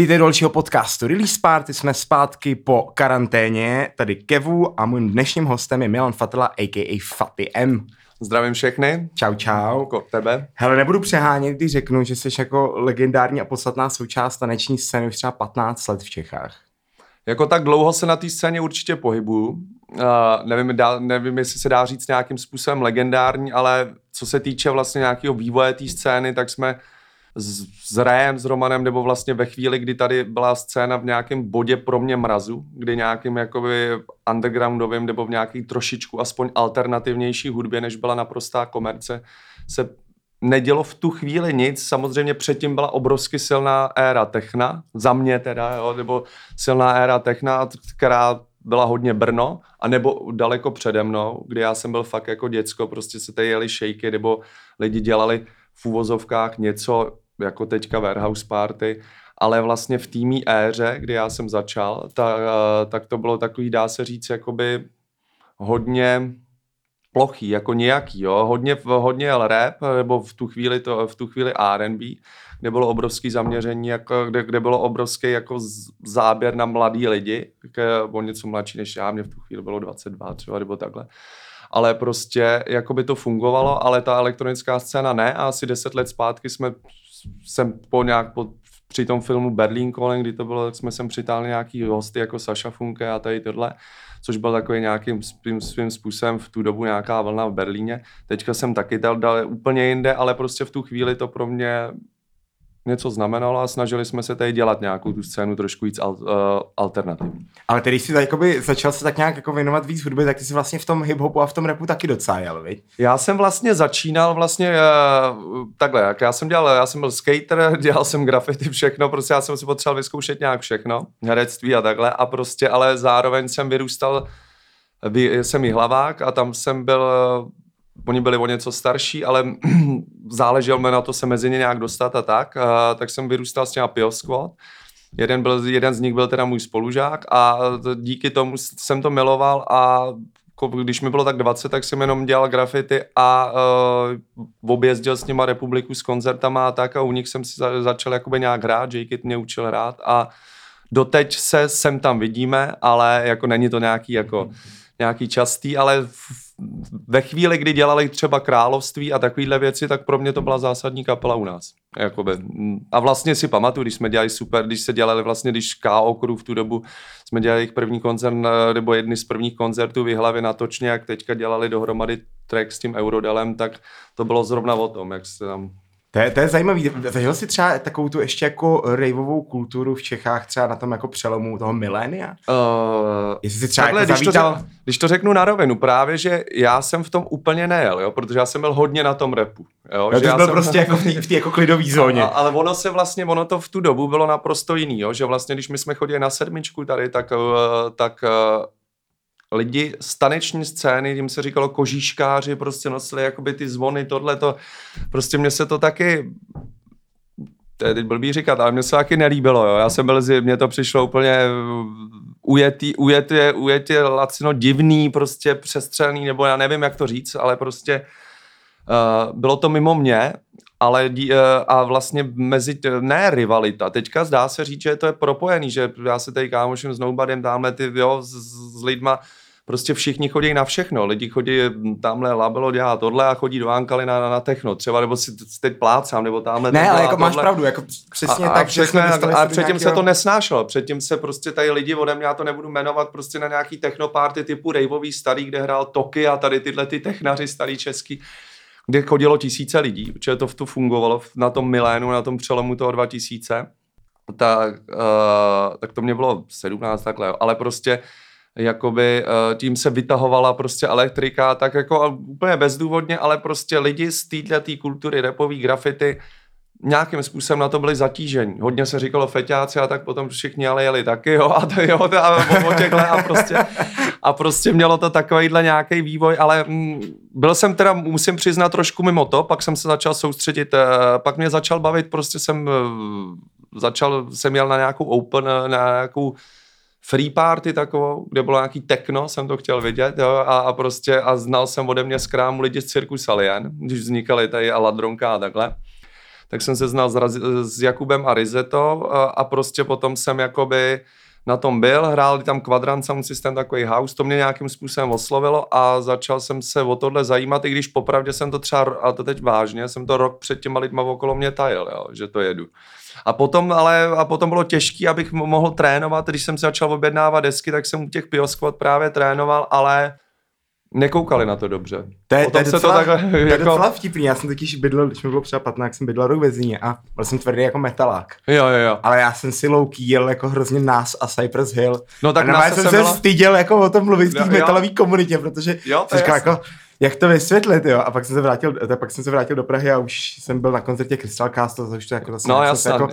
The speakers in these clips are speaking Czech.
Vítejte do dalšího podcastu Release Party, jsme zpátky po karanténě, tady Kevu a mým dnešním hostem je Milan Fatela, a.k.a. Faty M. Zdravím všechny. Čau, čau. Jako tebe. Hele, nebudu přehánět, když řeknu, že jsi jako legendární a podstatná součást taneční scény už třeba 15 let v Čechách. Jako tak dlouho se na té scéně určitě pohybuju. Uh, nevím, dá, nevím, jestli se dá říct nějakým způsobem legendární, ale co se týče vlastně nějakého vývoje té scény, tak jsme s, s Rajem, s Romanem, nebo vlastně ve chvíli, kdy tady byla scéna v nějakém bodě pro mě mrazu, kdy nějakým jakoby undergroundovým nebo v nějaký trošičku aspoň alternativnější hudbě, než byla naprostá komerce, se nedělo v tu chvíli nic. Samozřejmě předtím byla obrovsky silná éra techna, za mě teda, jo, nebo silná éra techna, která byla hodně Brno, a nebo daleko přede mnou, kdy já jsem byl fakt jako děcko, prostě se tady jeli šejky, nebo lidi dělali v úvozovkách něco jako teďka Warehouse Party, ale vlastně v týmí éře, kdy já jsem začal, tak, tak to bylo takový, dá se říct, jakoby hodně plochý, jako nějaký, jo, hodně, hodně rap, nebo v tu chvíli, to, v tu chvíli R&B, kde bylo obrovský zaměření, jako, kde, kde bylo obrovský jako záběr na mladý lidi, o něco mladší než já, mě v tu chvíli bylo 22 třeba, nebo takhle ale prostě jako by to fungovalo, ale ta elektronická scéna ne a asi deset let zpátky jsme jsem po nějak po, při tom filmu Berlin Calling, kdy to bylo, tak jsme sem přitáhli nějaký hosty jako Saša Funke a tady tohle, což byl takový nějakým svým, svým způsobem v tu dobu nějaká vlna v Berlíně. Teďka jsem taky dal, dal úplně jinde, ale prostě v tu chvíli to pro mě něco znamenalo a snažili jsme se tady dělat nějakou tu scénu trošku víc al, uh, alternativní. Ale tedy jsi jakoby začal se tak nějak jako věnovat víc hudbě, tak ty jsi vlastně v tom hip-hopu a v tom rapu taky docela jel, viď? Já jsem vlastně začínal vlastně uh, takhle, jak já jsem dělal, já jsem byl skater, dělal jsem graffiti, všechno, prostě já jsem si potřeboval vyzkoušet nějak všechno, herectví a takhle a prostě, ale zároveň jsem vyrůstal, jsem i hlavák a tam jsem byl oni byli o něco starší, ale záleželo mi na to se mezi ně nějak dostat a tak, a, tak jsem vyrůstal s těma Pio Squad. Jeden, byl, jeden z nich byl teda můj spolužák a díky tomu jsem to miloval a když mi bylo tak 20, tak jsem jenom dělal grafity a uh, objezdil s nima republiku s koncertama a tak a u nich jsem si za, začal jakoby nějak hrát, Jake mě učil hrát a doteď se sem tam vidíme, ale jako není to nějaký jako nějaký častý, ale ve chvíli, kdy dělali třeba království a takovéhle věci, tak pro mě to byla zásadní kapela u nás. Jakoby. A vlastně si pamatuju, když jsme dělali super, když se dělali vlastně, když K.O. Crew v tu dobu jsme dělali jejich první koncert, nebo jedny z prvních koncertů v hlavě natočně, jak teďka dělali dohromady track s tím Eurodelem, tak to bylo zrovna o tom, jak se tam to je, to je zajímavý. Zažil jsi třeba takovou tu ještě jako raveovou kulturu v Čechách třeba na tom jako přelomu toho milénia? Uh, Jestli si třeba takhle, jako když, to řek, když to řeknu na rovinu, právě, že já jsem v tom úplně nejel, jo, protože já jsem byl hodně na tom repu. Jo, no, že já byl jsem, prostě jako v té jako klidové zóně. A, ale ono se vlastně, ono to v tu dobu bylo naprosto jiný, jo, že vlastně, když my jsme chodili na sedmičku tady, tak, uh, tak uh, lidi z taneční scény, jim se říkalo kožíškáři, prostě nosili jakoby ty zvony, tohle to, prostě mě se to taky to je teď blbý říkat, ale mě se taky nelíbilo, jo. Já jsem byl, mně to přišlo úplně ujetý, ujetě, ujetě lacino divný, prostě přestřelný, nebo já nevím, jak to říct, ale prostě uh, bylo to mimo mě, ale uh, a vlastně mezi, ne rivalita, teďka zdá se říct, že to je propojený, že já se tady kámoším s Nobodym, dáme ty, jo, s, s lidma, prostě všichni chodí na všechno. Lidi chodí tamhle labelo dělá tohle a chodí do Ankaly na, na, na techno. Třeba nebo si teď plácám, nebo tamhle Ne, ale jako máš pravdu, jako přesně a, tak. A, všechno, a, a předtím nějakého... se to nesnášelo. Předtím se prostě tady lidi ode mě, já to nebudu jmenovat, prostě na nějaký technoparty typu raveový starý, kde hrál Toky a tady tyhle ty technaři starý český kde chodilo tisíce lidí, protože to tu fungovalo na tom milénu, na tom přelomu toho 2000, tak, uh, tak to mě bylo 17 takhle, ale prostě jakoby uh, tím se vytahovala prostě elektrika, tak jako úplně bezdůvodně, ale prostě lidi z této kultury repový grafity nějakým způsobem na to byli zatížení. Hodně se říkalo feťáci a tak potom všichni ale jeli taky, jo, a to jo, a, o těchhle, a prostě, a prostě mělo to takovýhle nějaký vývoj, ale mm, byl jsem teda, musím přiznat, trošku mimo to, pak jsem se začal soustředit, uh, pak mě začal bavit, prostě jsem uh, začal, jsem jel na nějakou open, na nějakou free party takovou, kde bylo nějaký techno, jsem to chtěl vidět, jo, a, a prostě a znal jsem ode mě z krámu lidi z Circus Alien, když vznikaly tady a Ladronka a takhle. Tak jsem se znal s, s Jakubem a Rizetou a, a prostě potom jsem jakoby na tom byl, hrál tam Quadrant Sound System, takový house, to mě nějakým způsobem oslovilo a začal jsem se o tohle zajímat, i když popravdě jsem to třeba, a to teď vážně, jsem to rok před těma lidma okolo mě tajil, jo, že to jedu. A potom, ale, a potom bylo těžké, abych mohl trénovat, když jsem se začal objednávat desky, tak jsem u těch Piosquad právě trénoval, ale nekoukali na to dobře. To je, to je, se docela, to takhle, to je jako- docela vtipný. Já jsem totiž bydlel, když mi bylo třeba 15, jak jsem bydlel rok ve Zíně a byl jsem tvrdý jako metalák. Jo, jo, jo. Ale já jsem si low-key jel jako hrozně nás a Cypress Hill. No tak a nás já jsem se byla- styděl jako o tom mluvit v té metalové komunitě, protože Jo, to říkal jasný. jako, jak to vysvětlit, jo. A pak jsem se vrátil, tak pak jsem se vrátil do Prahy a už jsem byl na koncertě Crystal Castle, což to jako zase No jasně, jako,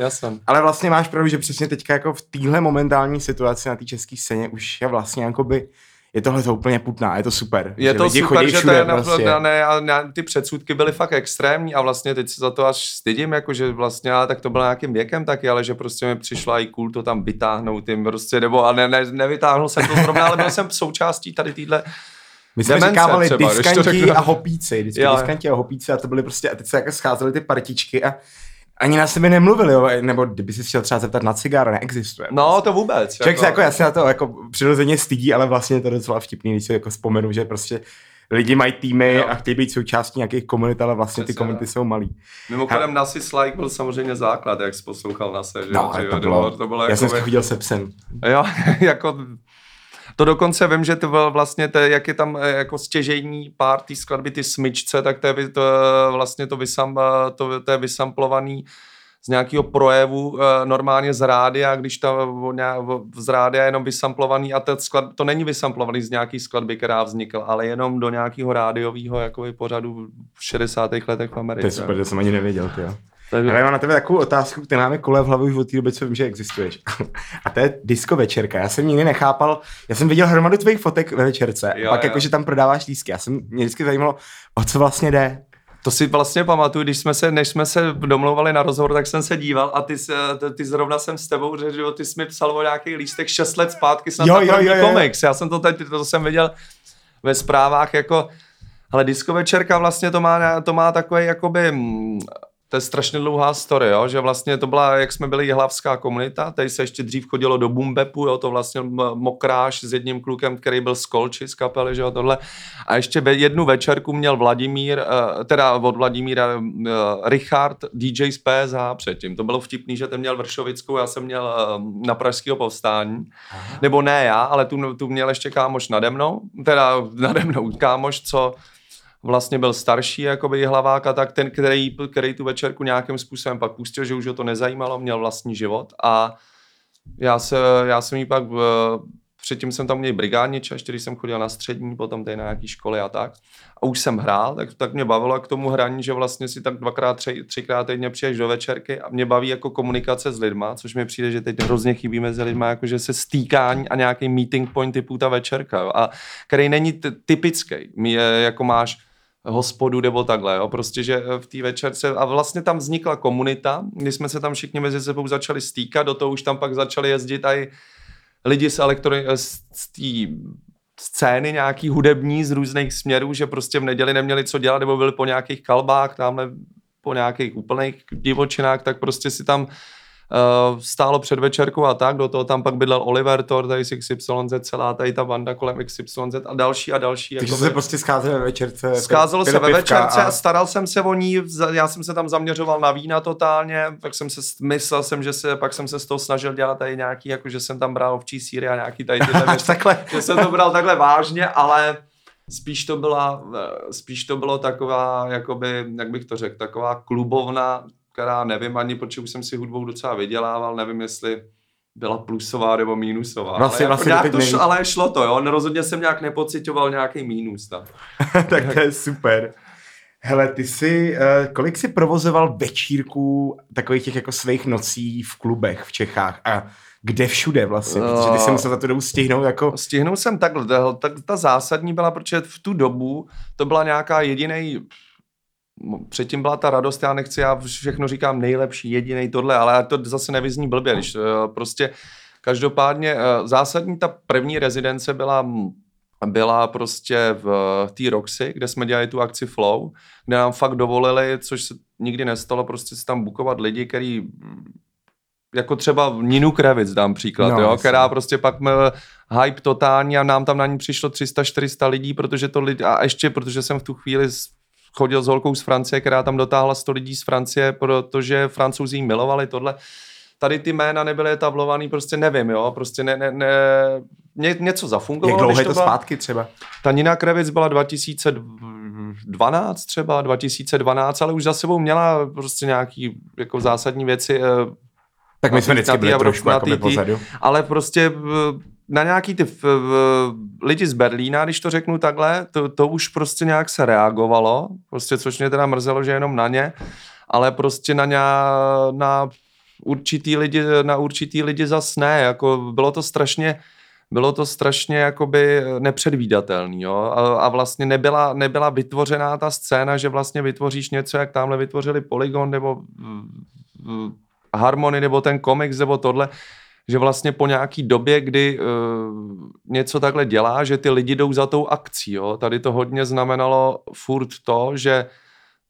ale vlastně máš pravdu, že přesně teďka jako v téhle momentální situaci na té české scéně už je vlastně jakoby, je tohle to úplně putná, je to super. Je že to super, že to je prostě. a na, ty předsudky byly fakt extrémní a vlastně teď se za to až stydím, jako že vlastně, ale tak to bylo nějakým věkem taky, ale že prostě mi přišla i cool to tam vytáhnout tím prostě, nebo a ne, ne, nevytáhnul jsem to zrovna, ale byl jsem součástí tady týhle My jsme Demence říkávali třeba, diskanti a hopíci, vždycky jo. diskanti a hopíci a to byly prostě, a teď se jako scházely ty partičky a ani na sebe nemluvili, jo, nebo kdyby si chtěl třeba zeptat na cigára, neexistuje. No, to vůbec. Člověk se jako, se na to jako přirozeně stydí, ale vlastně je to docela vtipný, když si jako vzpomenu, že prostě lidi mají týmy Jo. a chtějí být součástí nějakých komunit, ale vlastně ty Přesně komunity tak. jsou malý. Mimochodem Nasis Like byl samozřejmě základ, jak jsi poslouchal na se, že? No, že to jo, bylo, to bylo já jsem jako, si chodil se psem. Jo, jako to dokonce vím, že to byl vlastně, to, jak je tam eh, jako stěžejní pár té skladby, ty smyčce, tak to je, to, je vlastně to, vysam, eh, to, to je vysamplovaný z nějakého projevu eh, normálně z rádia, když to o- z rádia je jenom vysamplovaný a to, sklad, to není vysamplovaný z nějaký skladby, která vznikla, ale jenom do nějakého rádiového jakoby pořadu v 60. letech v To Americe. je super, to jsem ani nevěděl, ty jo. Takže, Ale já mám na tebe takovou otázku, která máme kole v hlavě už od té doby, co vím, že existuješ. A to je disco večerka. Já jsem nikdy nechápal, já jsem viděl hromadu tvých fotek ve večerce, Jo, a pak jo. jako, že tam prodáváš lístky. Já jsem, mě vždycky zajímalo, o co vlastně jde. To si vlastně pamatuju, když jsme se, než jsme se domlouvali na rozhovor, tak jsem se díval a ty, ty, zrovna jsem s tebou, že jo, ty jsi mi psal o nějakých lístek 6 let zpátky, snad Jo, jo, jo, jo. komiks. Já jsem to teď, to jsem viděl ve zprávách jako, ale disco večerka vlastně to má, to má takový jakoby, mm, to je strašně dlouhá story, jo? že vlastně to byla, jak jsme byli jihlavská komunita, tady se ještě dřív chodilo do Bumbepu, jo? to vlastně mokráš s jedním klukem, který byl z Kolči z kapely, že jo, tohle. A ještě jednu večerku měl Vladimír, eh, teda od Vladimíra eh, Richard DJ z PSH předtím. To bylo vtipný, že ten měl Vršovickou, já jsem měl eh, na Pražského povstání. Nebo ne já, ale tu, tu měl ještě kámoš nade mnou, teda nade mnou kámoš, co vlastně byl starší jakoby hlavák a tak ten, který, který tu večerku nějakým způsobem pak pustil, že už ho to nezajímalo, měl vlastní život a já, se, já jsem jí pak, eh, předtím jsem tam měl brigádniče, ještě když jsem chodil na střední, potom tady na nějaký školy a tak. A už jsem hrál, tak, tak mě bavilo k tomu hraní, že vlastně si tak dvakrát, tři, třikrát týdně přijdeš do večerky a mě baví jako komunikace s lidma, což mi přijde, že teď hrozně chybí mezi lidma, jako že se stýkání a nějaký meeting point typu ta večerka, jo, a který není typický, je, jako máš hospodu nebo takhle, jo? prostě, že v té večerce a vlastně tam vznikla komunita, kdy jsme se tam všichni mezi sebou začali stýkat, do toho už tam pak začali jezdit i lidi z, elektroni- z, z té scény nějaký hudební z různých směrů, že prostě v neděli neměli co dělat, nebo byli po nějakých kalbách, tamhle po nějakých úplných divočinách, tak prostě si tam uh, stálo před večerkou a tak, do toho tam pak bydlel Oliver Thor, tady z XYZ, celá tady ta banda kolem XYZ a další a další. Takže jakoby- se prostě scházeli ve večerce. Scházelo pili se ve večerce a staral jsem se o ní, já jsem se tam zaměřoval na vína totálně, pak jsem se, myslel jsem, že se, pak jsem se z toho snažil dělat tady nějaký, jako že jsem tam bral ovčí síry a nějaký tady tyhle věci, takhle. že jsem to bral takhle vážně, ale spíš to byla, eh, spíš to bylo taková, jakoby, jak bych to řekl, taková klubovna, která nevím ani, protože už jsem si hudbou docela vydělával, nevím, jestli byla plusová nebo mínusová. Vlastně- ale, jako vlastně nějak to šlo, ale šlo to, jo. Rozhodně jsem nějak nepocitoval nějaký mínus tam. tak to je super. Hele, ty jsi, uh, kolik jsi provozoval večírků takových těch jako svých nocí v klubech v Čechách a kde všude vlastně, protože ty jsi Eh, musel za tu dobu stihnout jako, Stihnul jsem takhle, ta- tak ta zásadní byla, protože v tu dobu to byla nějaká jediný předtím byla ta radost, já nechci, já všechno říkám nejlepší, jediný tohle, ale to zase nevyzní blbě, když eh, prostě každopádně eh, zásadní ta první rezidence byla mm, byla prostě v té Roxy, kde jsme dělali tu akci Flow, kde nám fakt dovolili, což se nikdy nestalo, prostě si tam bukovat lidi, který jako třeba Ninu Krevic dám příklad, no, jo, která prostě pak měl hype totální a nám tam na ní přišlo 300-400 lidí, protože to lidi, a ještě protože jsem v tu chvíli chodil s holkou z Francie, která tam dotáhla 100 lidí z Francie, protože francouzi milovali tohle. Tady ty jména nebyly etablovaný, prostě nevím, jo, prostě ne, ne, ne ně, něco zafungovalo. Jak dlouho je to byla, zpátky třeba? Ta Nina Krevic byla 2012 třeba, 2012, ale už za sebou měla prostě nějaký jako zásadní věci. Eh, tak my jsme vždycky byli trošku jako pozadu. Ale prostě na nějaký ty v, v, lidi z Berlína, když to řeknu takhle, to, to už prostě nějak se reagovalo, prostě což mě teda mrzelo, že jenom na ně, ale prostě na, ně, na určitý lidi, na určitý lidi zas ne, jako bylo to strašně, bylo to strašně jakoby nepředvídatelný, jo? A, a vlastně nebyla, nebyla vytvořená ta scéna, že vlastně vytvoříš něco, jak tamhle vytvořili Polygon nebo Harmony nebo ten komiks nebo tohle, že vlastně po nějaký době, kdy uh, něco takhle dělá, že ty lidi jdou za tou akcí. Jo? Tady to hodně znamenalo furt to, že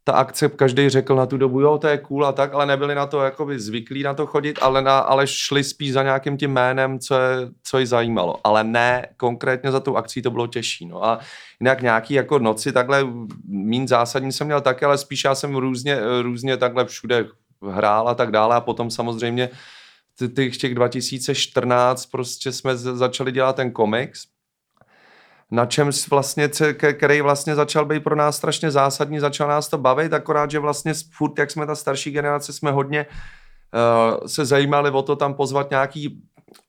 ta akce každý řekl na tu dobu, jo, to je cool a tak, ale nebyli na to jakoby zvyklí na to chodit, ale, na, ale šli spíš za nějakým tím jménem, co, je, co je zajímalo. Ale ne konkrétně za tou akcí to bylo těžší. No a jinak nějaký jako noci takhle mín zásadní jsem měl taky, ale spíš já jsem různě, různě takhle všude hrál a tak dále. A potom samozřejmě těch, těch 2014 prostě jsme začali dělat ten komiks, na čem vlastně, který vlastně začal být pro nás strašně zásadní, začal nás to bavit, akorát, že vlastně furt, jak jsme ta starší generace, jsme hodně uh, se zajímali o to tam pozvat nějaký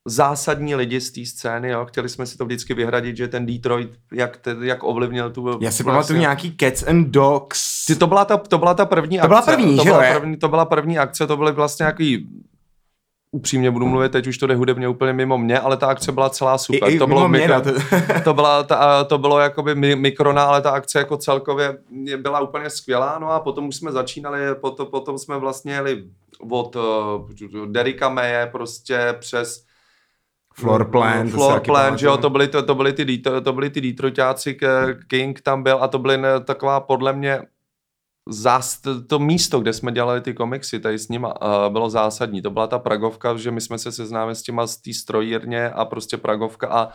zásadní lidi z té scény, jo. chtěli jsme si to vždycky vyhradit, že ten Detroit, jak, te, jak ovlivnil tu... Já si vlastně... pamatuju nějaký Cats and Dogs. Ty, to, byla ta, to byla ta první to akce. Byla první, to že byla první, to byla první akce, to byly vlastně nějaký upřímně budu mluvit, teď už to jde hudebně úplně mimo mě, ale ta akce byla celá super. I, i to, bylo mě, mikro, no, to... to, byla, ta, to bylo jakoby mikrona, ale ta akce jako celkově byla úplně skvělá, no a potom už jsme začínali, potom, potom jsme vlastně jeli od uh, Derika Maye prostě přes Floor Plan. Floor Plan, že jo, to byly, to, to byly ty, to, to byly ty Detroitáci, King tam byl a to byly taková podle mě zás, to místo, kde jsme dělali ty komiksy tady s nima, uh, bylo zásadní. To byla ta Pragovka, že my jsme se seznámili s těma z té strojírně a prostě Pragovka a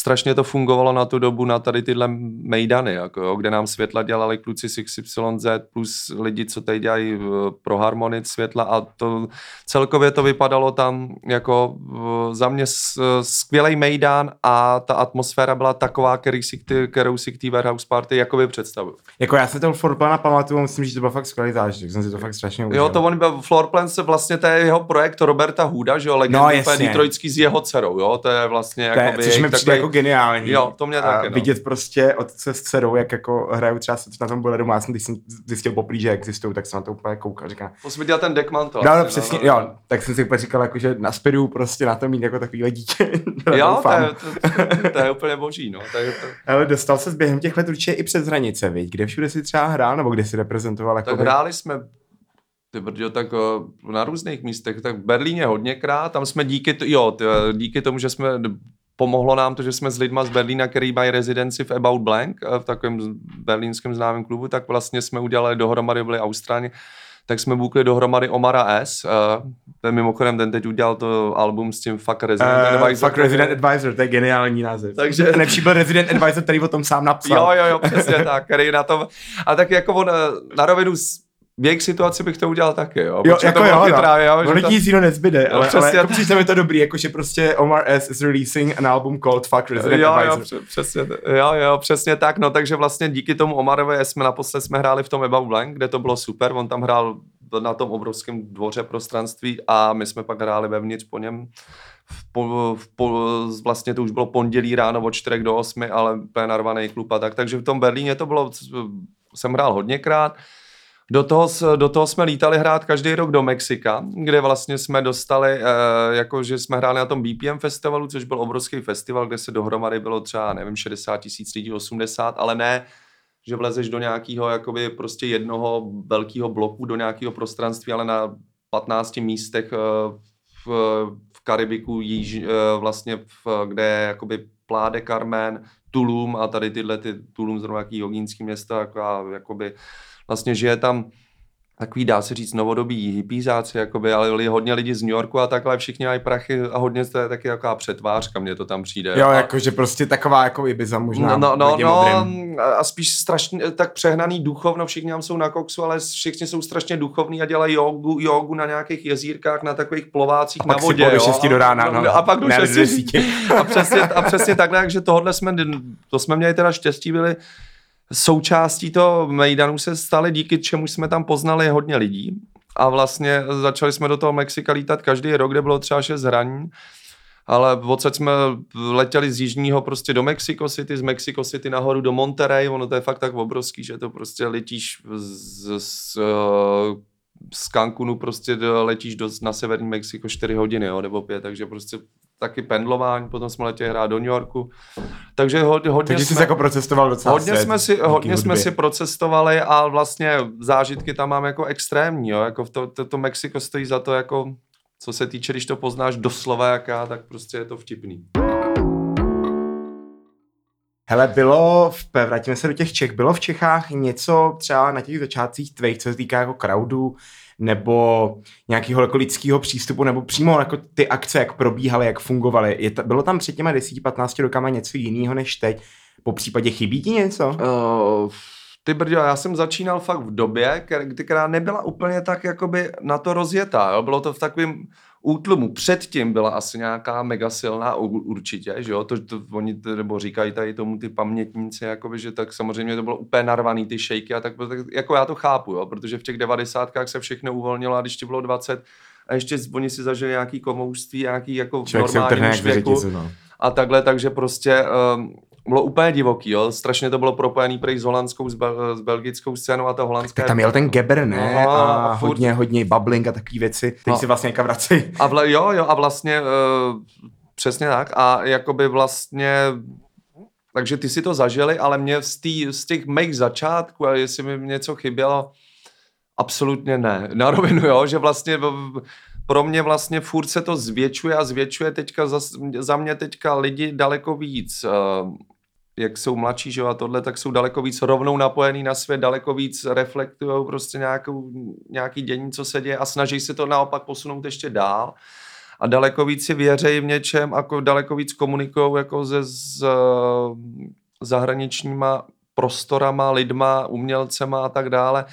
strašně to fungovalo na tu dobu na tady tyhle mejdany, jako jo, kde nám světla dělali kluci z XYZ plus lidi, co tady dělají eh, pro Harmonit světla a to celkově to vypadalo tam jako eh, za mě skvělý mejdan a ta atmosféra byla taková, který si, kterou si k té Warehouse Party jakoby představuju. Jako já se toho Floorplana pamatuju, myslím, že to byl fakt skvělý zážitek, jsem si to fakt strašně užil. Jo, to on byl Floorplan se vlastně, to je jeho projekt Roberta Huda, že jo, legenda no, Detroitský s jeho dcerou, jo, to je vlastně to je, což mi přijde jako geniální. Jo, to mě taky, no. vidět prostě otce s dcerou, jak jako hrajou třeba na tom boleru, já jsem, když jsem zjistil poprý, že existují, tak jsem na to úplně koukal, říkal. To jsem viděl ten Deckman to. No, no, přesně, no, no. jo, tak jsem si úplně říkal, jako, že naspědu prostě na to mít jako takovýhle dítě. jo, to je, to, to, je, úplně boží, no. To je, to... Ale dostal se během těch let určitě i přes hranice, viď? Kde všude si třeba hrál, nebo kde si reprezentoval? Tak jako hráli jsme ty brďo, tak na různých místech, tak v Berlíně hodněkrát, tam jsme díky, to, jo, ty, díky tomu, že jsme pomohlo nám to, že jsme s lidma z Berlína, který mají rezidenci v About Blank, eh, v takovém berlínském známém klubu, tak vlastně jsme udělali dohromady, byli Austrálně, tak jsme bukli dohromady Omara S. Uh, ten mimochodem, ten teď udělal to album s tím Fuck Resident uh, Advisor. Fuck Resident Advisor, to je geniální název. Takže... Nejlepší byl Resident Advisor, který o tom sám napsal. Jo, jo, jo, přesně tak, který na tom... A tak jako on na rovinu v jejich situaci bych to udělal taky, jo. Jo, jako to jo, no. právě, jo ono nic jiného nezbyde, ale, přesně, ale jako přijde mi to dobrý, jakože prostě Omar S. is releasing an album called Fuck Resident jo, Advisor. Jo, přesně, jo, jo, přesně tak, no takže vlastně díky tomu Omarovi jsme naposled jsme hráli v tom Ebau Blank, kde to bylo super, on tam hrál na tom obrovském dvoře prostranství a my jsme pak hráli vevnitř po něm v po, v po, vlastně to už bylo pondělí ráno od 4 do 8, ale úplně narvaný klub a tak, takže v tom Berlíně to bylo, jsem hrál hodněkrát, do toho, do toho jsme lítali hrát každý rok do Mexika, kde vlastně jsme dostali, eh, jako že jsme hráli na tom BPM festivalu, což byl obrovský festival, kde se dohromady bylo třeba, nevím, 60 tisíc lidí, 80, ale ne, že vlezeš do nějakého jakoby prostě jednoho velkého bloku, do nějakého prostranství, ale na 15 místech eh, v, v Karibiku, již, eh, vlastně v, kde je jakoby Pláde Carmen, Tulum a tady tyhle ty Tulum zrovna jaký jogínský město, jako, jakoby vlastně žije tam takový, dá se říct, novodobí hippiezáci, jakoby, ale hodně lidí z New Yorku a takhle, všichni mají prachy a hodně to je taky taková přetvářka, mně to tam přijde. Jo, a, jakože prostě taková jako Ibiza možná. No, no, no, no a spíš strašně tak přehnaný duchovno, všichni tam jsou na koksu, ale všichni jsou strašně duchovní a dělají jogu, jogu na nějakých jezírkách, na takových plovácích na vodě. A pak do 6 do rána, no, no, a pak do 6 a přesně, a přesně takhle, takže tohle jsme, to jsme měli teda štěstí, byli součástí toho Mejdanu se stali, díky čemu jsme tam poznali hodně lidí. A vlastně začali jsme do toho Mexika lítat každý rok, kde bylo třeba 6 hraní. Ale odsaď jsme letěli z jižního prostě do Mexico City, z Mexico City nahoru do Monterey, ono to je fakt tak obrovský, že to prostě letíš z, z, z Cancunu prostě letíš do, na severní Mexiko 4 hodiny, jo, nebo 5, takže prostě taky pendlování, potom jsme letěli hrát do New Yorku. Takže hodně, hodně Takže jsme, jsi jako procestoval docela Hodně svět, jsme si, hodně jsme si procestovali a vlastně zážitky tam mám jako extrémní, jo, jako to, to, to Mexiko stojí za to jako, co se týče, když to poznáš doslova jaká, tak prostě je to vtipný. Hele, bylo, v, vrátíme se do těch Čech, bylo v Čechách něco třeba na těch začátcích tvých, co se týká jako crowdu, nebo nějakého jako lidského přístupu, nebo přímo jako ty akce, jak probíhaly, jak fungovaly. Je ta, bylo tam před těma 10-15 rokama něco jiného než teď? Po případě chybí ti něco? Uh, ty brďo, já jsem začínal fakt v době, která nebyla úplně tak jakoby na to rozjetá. Jo? Bylo to v takovém útlumu. Předtím byla asi nějaká mega silná určitě, že jo, to, to oni nebo říkají tady tomu ty pamětníci, jakoby, že tak samozřejmě to bylo úplně narvaný ty šejky a tak, tak jako já to chápu, jo, protože v těch devadesátkách se všechno uvolnilo a když ti bylo 20 a ještě oni si zažili nějaký komoušství, nějaký jako normální věku no. a takhle, takže prostě um, bylo úplně divoký, jo? strašně to bylo propojený prej s holandskou, s, bel, s belgickou scénou a ta holandská... Tak tam jel ten Geber, ne? No, a, a furt... hodně, hodně bubbling a takové věci, teď no. si vlastně někam vrací. A vla, jo, jo, a vlastně uh, přesně tak a jakoby vlastně takže ty si to zažili, ale mě z, tý, z těch mých začátků, a jestli mi něco chybělo, absolutně ne. Na rovinu, jo, že vlastně pro mě vlastně furt se to zvětšuje a zvětšuje teďka za, za mě teďka lidi daleko víc uh, jak jsou mladší, že a tohle, tak jsou daleko víc rovnou napojený na svět, daleko víc reflektují prostě nějakou, nějaký dění, co se děje a snaží se to naopak posunout ještě dál. A daleko víc si věřejí v něčem, jako daleko víc komunikují jako se s uh, zahraničníma prostorama, lidma, umělcema a tak dále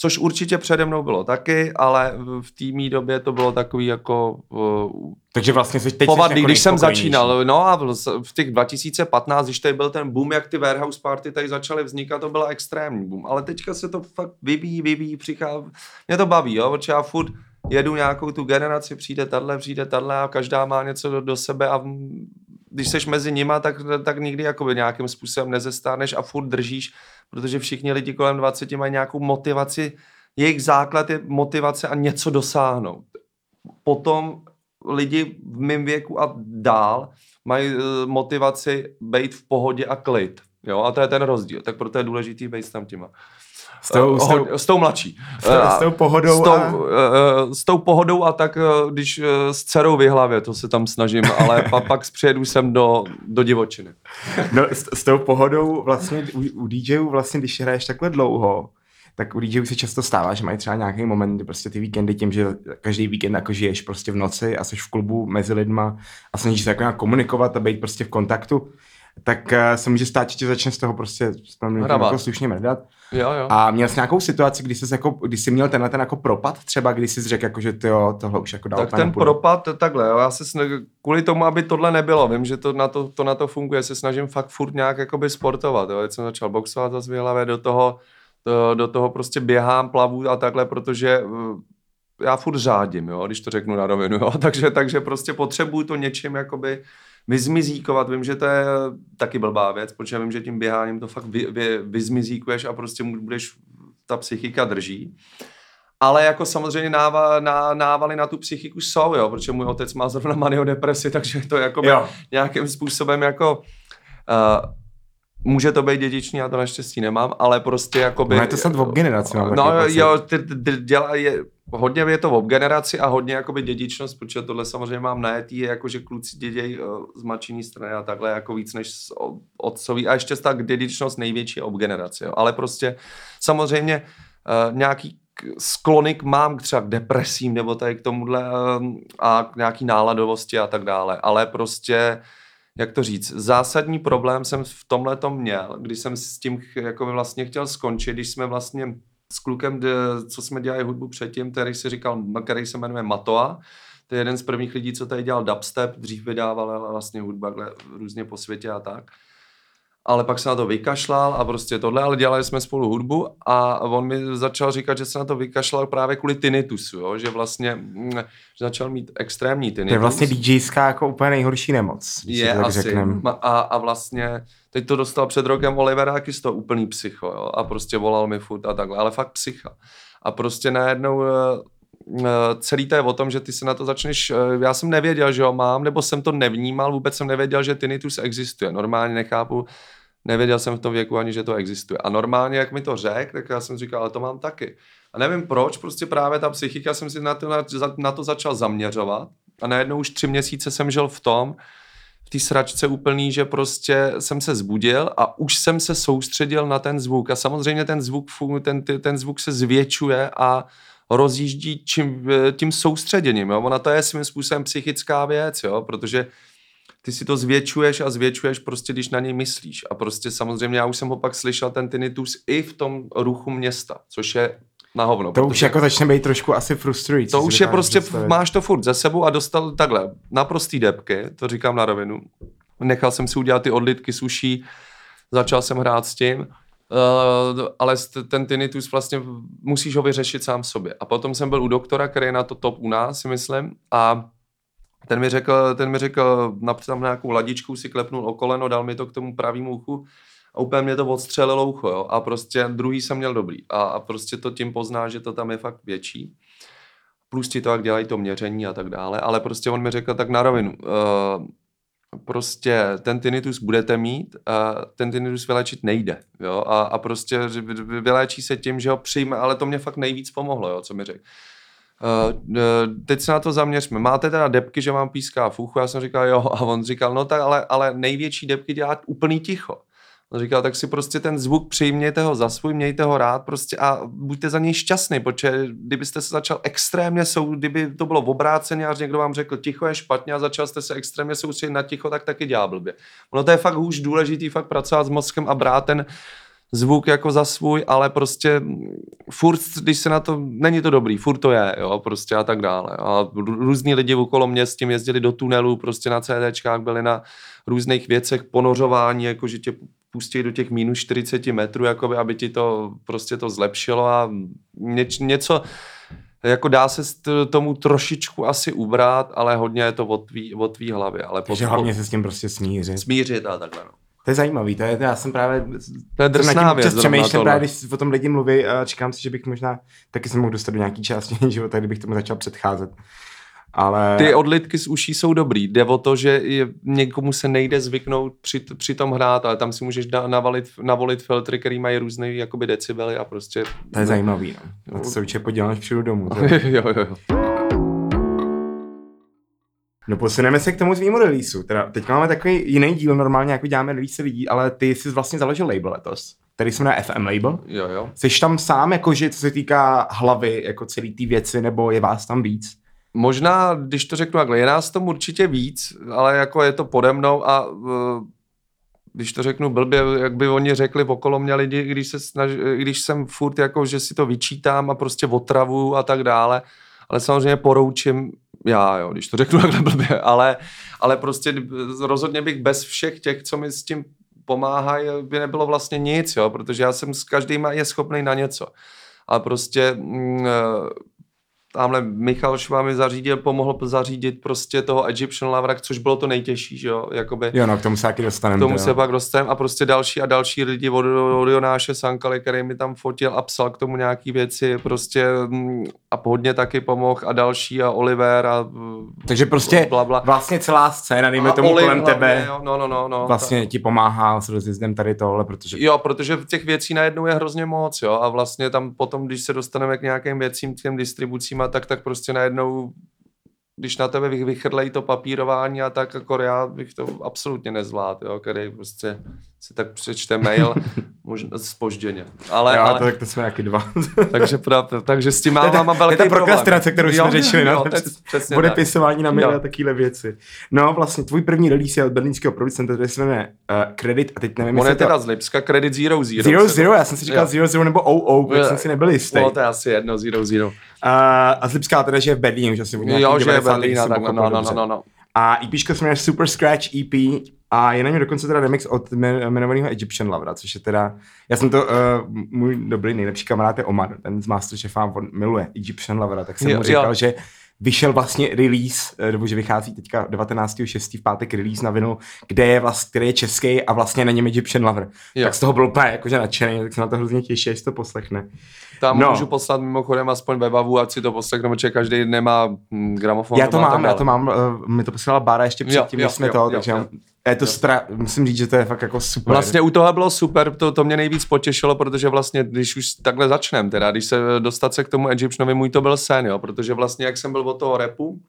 což určitě přede mnou bylo taky, ale v té mý době to bylo takový jako... Uh, Takže vlastně jsi teď povadný, když jsem začínal, no a v, v těch 2015, když tady byl ten boom, jak ty warehouse party tady začaly vznikat, to byla extrémní boom, ale teďka se to fakt vyvíjí, vyvíjí, přichází, mě to baví, jo, protože já furt jedu nějakou tu generaci, přijde tahle, přijde tahle a každá má něco do, do sebe a když seš mezi nima, tak, tak nikdy jakoby nějakým způsobem nezestáneš a furt držíš, protože všichni lidi kolem 20 mají nějakou motivaci, jejich základ je motivace a něco dosáhnout. Potom lidi v mém věku a dál mají eh, motivaci být v pohodě a klid. Jo? A to je ten rozdíl. Tak proto je důležitý být tam těma. S tou, s tou, s tou mladší. S, s tou pohodou. S tou, a... Eh, s tou pohodou a tak, eh, když eh, s dcerou v hlavě, to se tam snažím, ale pa, pak přijedu sem do, do divočiny. No, s, s tou pohodou vlastně u, u DJů vlastně, když hraješ takhle dlouho, tak u DJů se často stává, že mají třeba nějaký moment, kdy prostě ty víkendy tím, že každý víkend jako žiješ prostě v noci a jsi v klubu mezi lidma a snažíš se jako nějak komunikovat a být prostě v kontaktu, tak se může stát, že tě začne z toho prostě jako slušně mrdat. Jo, jo. A měl jsi nějakou situaci, kdy jsi, jako, kdy jsi měl tenhle ten jako propad třeba, kdy jsi řekl, jako, že tyjo, tohle už jako dál Tak ten nepůjde. propad, takhle, jo, já se snaž, kvůli tomu, aby tohle nebylo, vím, že to na to, to na to funguje, se snažím fakt furt nějak jakoby sportovat, jo, Teď jsem začal boxovat zase v do toho, do, do toho prostě běhám, plavu a takhle, protože eh, já furt řádím, jo, když to řeknu na rovinu, jo, takže, takže prostě potřebuju to něčím jakoby vyzmizíkovat, vím, že to je taky blbá věc, protože vím, že tím běháním to fakt vy, vy, vyzmizíkuješ a prostě budeš, ta psychika drží. Ale jako samozřejmě náva, ná, návaly na tu psychiku jsou, jo, protože můj otec má zrovna maniodepresi, takže to jako nějakým způsobem jako uh, Může to být dědičný, já to naštěstí nemám, ale prostě jako by... No je to snad v generaci. No jo, ty, ty, dělá, je, hodně je to v generaci a hodně jakoby dědičnost, protože tohle samozřejmě mám najetý, jakože kluci děděj uh, z mačiní strany a takhle jako víc než otcový a ještě tak dědičnost největší ob generaci, jo. ale prostě samozřejmě uh, nějaký sklonik mám třeba k depresím nebo tady k tomuhle um, a k nějaký náladovosti a tak dále, ale prostě jak to říct, zásadní problém jsem v tomhle měl, když jsem s tím jako vlastně chtěl skončit, když jsme vlastně s klukem, co jsme dělali hudbu předtím, který se říkal, který se jmenuje Matoa, to je jeden z prvních lidí, co tady dělal dubstep, dřív vydával vlastně hudba různě po světě a tak ale pak se na to vykašlal a prostě tohle, ale dělali jsme spolu hudbu a on mi začal říkat, že se na to vykašlal právě kvůli tinnitusu, jo? že vlastně mm, že začal mít extrémní tinnitus. To je vlastně DJská jako úplně nejhorší nemoc, je, tak asi. Řeknem. A, a vlastně teď to dostal před rokem Olivera taky z toho úplný psycho jo? a prostě volal mi furt a takhle, ale fakt psycha. A prostě najednou eh, eh, celý to je o tom, že ty se na to začneš, eh, já jsem nevěděl, že ho mám, nebo jsem to nevnímal, vůbec jsem nevěděl, že tinnitus existuje. Normálně nechápu, Nevěděl jsem v tom věku ani, že to existuje. A normálně, jak mi to řekl, tak já jsem říkal, ale to mám taky. A nevím proč, prostě právě ta psychika jsem si na to, na, na to začal zaměřovat. A najednou už tři měsíce jsem žil v tom, v té sračce úplný, že prostě jsem se zbudil a už jsem se soustředil na ten zvuk. A samozřejmě ten zvuk, ten, ten zvuk se zvětšuje a rozjíždí čím, tím soustředěním. Jo? Ona to je svým způsobem psychická věc, jo? protože ty si to zvětšuješ a zvětšuješ prostě, když na něj myslíš. A prostě samozřejmě já už jsem ho pak slyšel ten tinnitus i v tom ruchu města, což je na hovno. To už jako začne být trošku asi frustrující. To už je prostě, představit. máš to furt ze sebou a dostal takhle, naprostý depky, to říkám na rovinu. Nechal jsem si udělat ty odlitky suší, začal jsem hrát s tím, Uh, ale ten tinnitus vlastně musíš ho vyřešit sám sobě. A potom jsem byl u doktora, který je na to top u nás, si myslím, a ten mi řekl, ten mi řekl, tam nějakou ladičku si klepnul o koleno, dal mi to k tomu pravýmu uchu a úplně mě to odstřelilo ucho, jo. A prostě druhý jsem měl dobrý. A, a prostě to tím pozná, že to tam je fakt větší. Plus ti to, jak dělají to měření a tak dále. Ale prostě on mi řekl tak na rovinu, uh, prostě ten tinnitus budete mít, a ten tinnitus vylečit nejde. Jo? A, a prostě vyléčí se tím, že ho přijme, ale to mě fakt nejvíc pomohlo, jo, co mi řekl. Uh, teď se na to zaměřme. Máte teda depky, že vám píská v uchu? Já jsem říkal, jo. A on říkal, no tak, ale, ale největší depky dělá úplný ticho. On říkal, tak si prostě ten zvuk přijměte ho za svůj, mějte ho rád prostě a buďte za něj šťastný, protože kdybyste se začal extrémně, sou, kdyby to bylo obráceně a někdo vám řekl, ticho je špatně a začal jste se extrémně soustředit na ticho, tak taky dělá blbě. Ono to je fakt už důležitý, fakt pracovat s mozkem a brát ten zvuk jako za svůj, ale prostě furt, když se na to, není to dobrý, furt to je, jo, prostě a tak dále. A různí lidi okolo mě s tím jezdili do tunelu, prostě na CDčkách byli na různých věcech, ponořování, jako že tě pustí do těch minus 40 metrů, jakoby, aby ti to prostě to zlepšilo a něč, něco, jako dá se tomu trošičku asi ubrat, ale hodně je to od tvý, od tvý hlavy. Ale Takže hlavně se s tím prostě smířit. Smířit a takhle, no. To je zajímavý, to je, já jsem právě... To je drsná věc. Přemýšlím právě, když o tom lidi mluví a čekám si, že bych možná taky se mohl dostat do nějaký části života, kdybych tomu začal předcházet. Ale... Ty odlitky z uší jsou dobrý. Jde o to, že je, někomu se nejde zvyknout při, při tom hrát, ale tam si můžeš da, navalit, navolit filtry, který mají různé jakoby decibely a prostě... To je zajímavý, no. Na to se určitě než přijdu domů. jo, jo, jo. No posuneme se k tomu tvýmu releaseu. Teda teď máme takový jiný díl, normálně jako děláme release lidí, ale ty jsi vlastně založil label letos, který se jmenuje FM Label. Jo, jo. Jsi tam sám, jakože co se týká hlavy, jako celý té věci, nebo je vás tam víc? Možná, když to řeknu takhle, je nás tam určitě víc, ale jako je to pode mnou a uh, když to řeknu blbě, jak by oni řekli okolo mě lidi, když, se snaž, když jsem furt jako, že si to vyčítám a prostě otravu a tak dále, ale samozřejmě poroučím já, jo, když to řeknu takhle blbě, ale, ale prostě rozhodně bych bez všech těch, co mi s tím pomáhají, by nebylo vlastně nic, jo, protože já jsem s každým je schopný na něco. A prostě mm, eh, tamhle Michal Šva mi zařídil, pomohl zařídit prostě toho Egyptian Lavrak, což bylo to nejtěžší, že jo, jakoby. Jo, no, k tomu se taky dostaneme. K tomu se pak dostaneme a prostě další a další lidi od, od Jonáše Sankale, který mi tam fotil a psal k tomu nějaký věci, prostě mm, a hodně taky pomohl a další a Oliver a Takže prostě bla, bla. vlastně celá scéna, dejme tomu Oli, kolem hlavně, tebe, jo, no, no, no, no, vlastně ta... ti pomáhá s rozjezdem tady tohle, protože... Jo, protože těch věcí najednou je hrozně moc, jo, a vlastně tam potom, když se dostaneme k nějakým věcím, k těm distribucím a tak, tak prostě najednou když na tebe vychrlejí to papírování a tak, jako já bych to absolutně nezvládl, jo, který prostě si tak přečte mail, možná spožděně. Ale, jo, ale... to, tak to jsme jaký dva. takže, pravda, takže s tím mám, mám velký problém. ta prokrastinace, kterou jsme řešili, no, podepisování na mail a takovéhle věci. No vlastně, tvůj první release je od berlínského producenta, který se jmenuje uh, Credit a teď nevím, On je teda to... z Lipska, Credit Zero Zero. Zero Zero, já jsem si říkal jo. Zero Zero nebo OO, protože jsem si nebyl jistý. No, to je asi jedno, Zero Zero. Uh, a z Lipska teda, že je v Berlíně, už asi Jo, že je v Berlíně, tak no, no, no, no, no. A EP se jmenuje Super Scratch EP a je na něm dokonce teda remix od jmenovaného Egyptian Lovera, což je teda, já jsem to, uh, můj dobrý nejlepší kamarád je Omar, ten z Masterchefa, on miluje Egyptian Lovera, tak jsem jo, mu říkal, jo. že vyšel vlastně release, eh, nebo že vychází teďka 19.6. v pátek release na vinu, kde je vlastně, který je český a vlastně na něm Egyptian Lover. Jo. Tak z toho byl úplně jakože nadšený, tak se na to hrozně těší, až to poslechne. Tam no. můžu poslat mimochodem aspoň webavu, ať si to poslechnu, protože každý nemá hm, gramofon. Já to mám, já to mám, uh, mi to posílala Bára ještě předtím, jsme jo, to, jo, takže jo. Je to spra- musím říct, že to je fakt jako super. Vlastně u toho bylo super, to, to mě nejvíc potěšilo, protože vlastně, když už takhle začneme, teda, když se dostat se k tomu Egyptianovi, můj to byl sen, jo, protože vlastně, jak jsem byl od toho repu,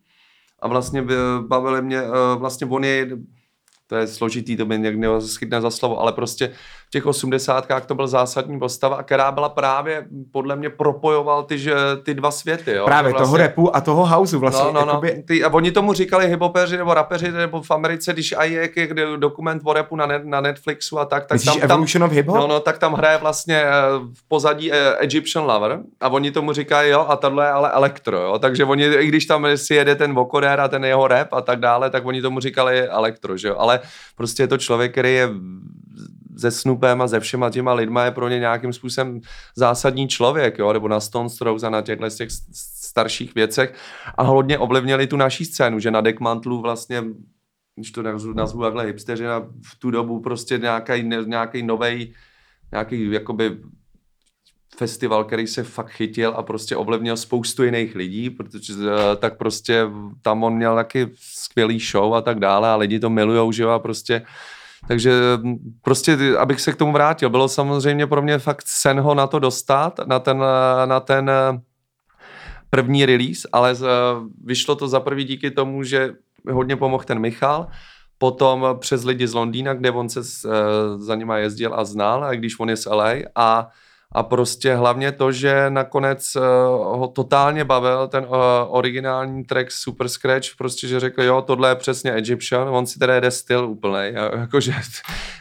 a vlastně bavili mě, eh, vlastně on je to je složitý, to by někdo schytne za slovo, ale prostě v těch osmdesátkách to byl zásadní postava, která byla právě, podle mě, propojoval ty, že, ty dva světy. Jo? Právě vlastně, toho repu a toho houseu vlastně. No, no, no. Jakoby... Ty, a oni tomu říkali hipopeři nebo rapeři, nebo v Americe, když aj je, dokument o repu na, net, na Netflixu a tak, tak Myslíš tam, Evolution of Hip-Hop? No, no, tak tam hraje vlastně eh, v pozadí eh, Egyptian Lover a oni tomu říkají, jo, a tohle je ale elektro, jo? takže oni, i když tam si jede ten vokoder a ten jeho rap a tak dále, tak oni tomu říkali elektro, že jo, ale prostě je to člověk, který je se Snoopem a se všema těma lidma je pro ně nějakým způsobem zásadní člověk, jo? nebo na Stone Strokes a na těchto těch starších věcech a hodně ovlivnili tu naší scénu, že na Deckmantlu vlastně když to nazvu, takhle hipsteři, v tu dobu prostě nějaký, nějaký novej, nějaký jakoby festival, který se fakt chytil a prostě ovlivnil spoustu jiných lidí, protože eh, tak prostě tam on měl taky skvělý show a tak dále a lidi to milujou, že jo, a prostě takže hm, prostě, abych se k tomu vrátil, bylo samozřejmě pro mě fakt sen ho na to dostat, na ten, eh, na ten eh, první release, ale vyšlo to za prvý díky tomu, že hodně pomohl ten Michal, potom přes lidi z Londýna, kde on se za nima jezdil a znal, a když on je z LA a a prostě hlavně to, že nakonec uh, ho totálně bavil ten uh, originální track Super Scratch, prostě, že řekl, jo, tohle je přesně Egyptian, on si teda jede styl úplnej, jakože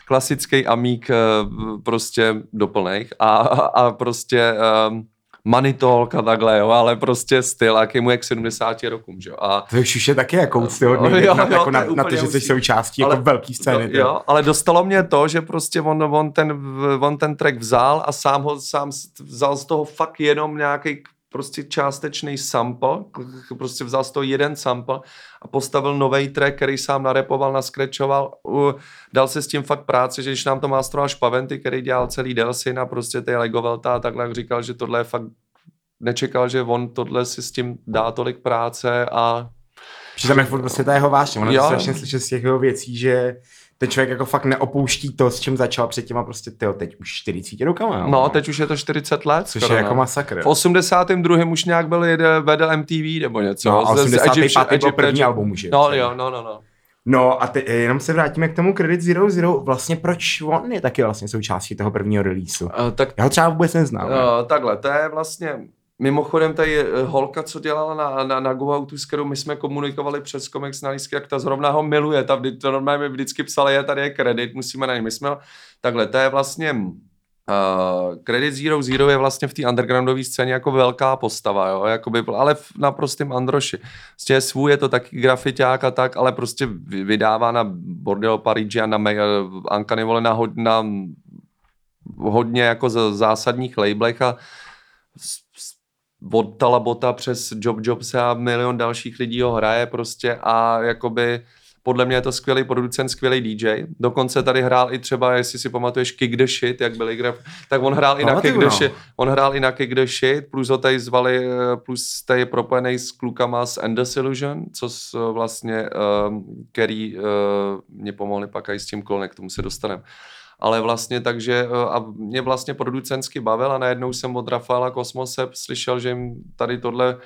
klasický amík uh, prostě doplnej a, a prostě um, manitolka takhle, jo, ale prostě styl, jaký mu je k 70 rokům, že jo. A... To už je taky jako úctyhodný, jo, na, jo, jako na, na to, že jsi součástí ale, jako velký scény. Jo, jo, ale dostalo mě to, že prostě on, on, ten, on ten track vzal a sám ho sám vzal z toho fakt jenom nějaký prostě částečný sample, prostě vzal z toho jeden sample a postavil nový track, který sám narepoval, naskrečoval, dal se s tím fakt práci, že když nám to mástroval Špaventy, který dělal celý Delsin a prostě ty Lego Velta a takhle říkal, že tohle je fakt nečekal, že on tohle si s tím dá tolik práce a že tam je furt prostě ta jeho vášně. Ono je strašně slyšet z těch jeho věcí, že ten člověk jako fakt neopouští to, s čím začal předtím a prostě tyjo, teď už 40 rokama. No, no, teď už je to 40 let. Což skoro, je jako masakr. V 82. už nějak byl jede, vedl MTV nebo něco. No, a 85. byl první album už. No, jo, no, no, no. No a te, jenom se vrátíme k tomu Credit Zero Zero. Vlastně proč on je taky vlastně součástí toho prvního releaseu? Uh, tak, Já ho třeba vůbec neznám. Uh, takhle, to je vlastně Mimochodem, tady eh, holka, co dělala na, na, na GoAutu, s kterou my jsme komunikovali přes Comics na lístky, jak ta zrovna ho miluje, ta vždy, to normálně mi vždycky psala, je tady je kredit, musíme na něj. My jsme, takhle, to je vlastně Uh, Credit Zero Zero je vlastně v té undergroundové scéně jako velká postava, jo? Jakoby, ale v naprostým androši. Prostě je svůj, je to taky grafiták a tak, ale prostě vydává na Bordello Parigi a na uh, Anka na, na hodně jako zásadních labelech a od Talabota přes Job Jobs a milion dalších lidí ho hraje prostě a jakoby podle mě je to skvělý producent, skvělý DJ. Dokonce tady hrál i třeba, jestli si pamatuješ Kick the Shit, jak byli graf, tak on hrál i na Kick the no. Shit. On hrál i na Kick the Shit, plus ho tady zvali, eh, plus tady je propojený s klukama z Endless Illusion, co s, eh, vlastně, um, který mě pomohli pak i s tím klonek, k tomu se dostaneme ale vlastně takže a mě vlastně producentsky bavil a najednou jsem od Rafaela Kosmose slyšel, že jim tady tohle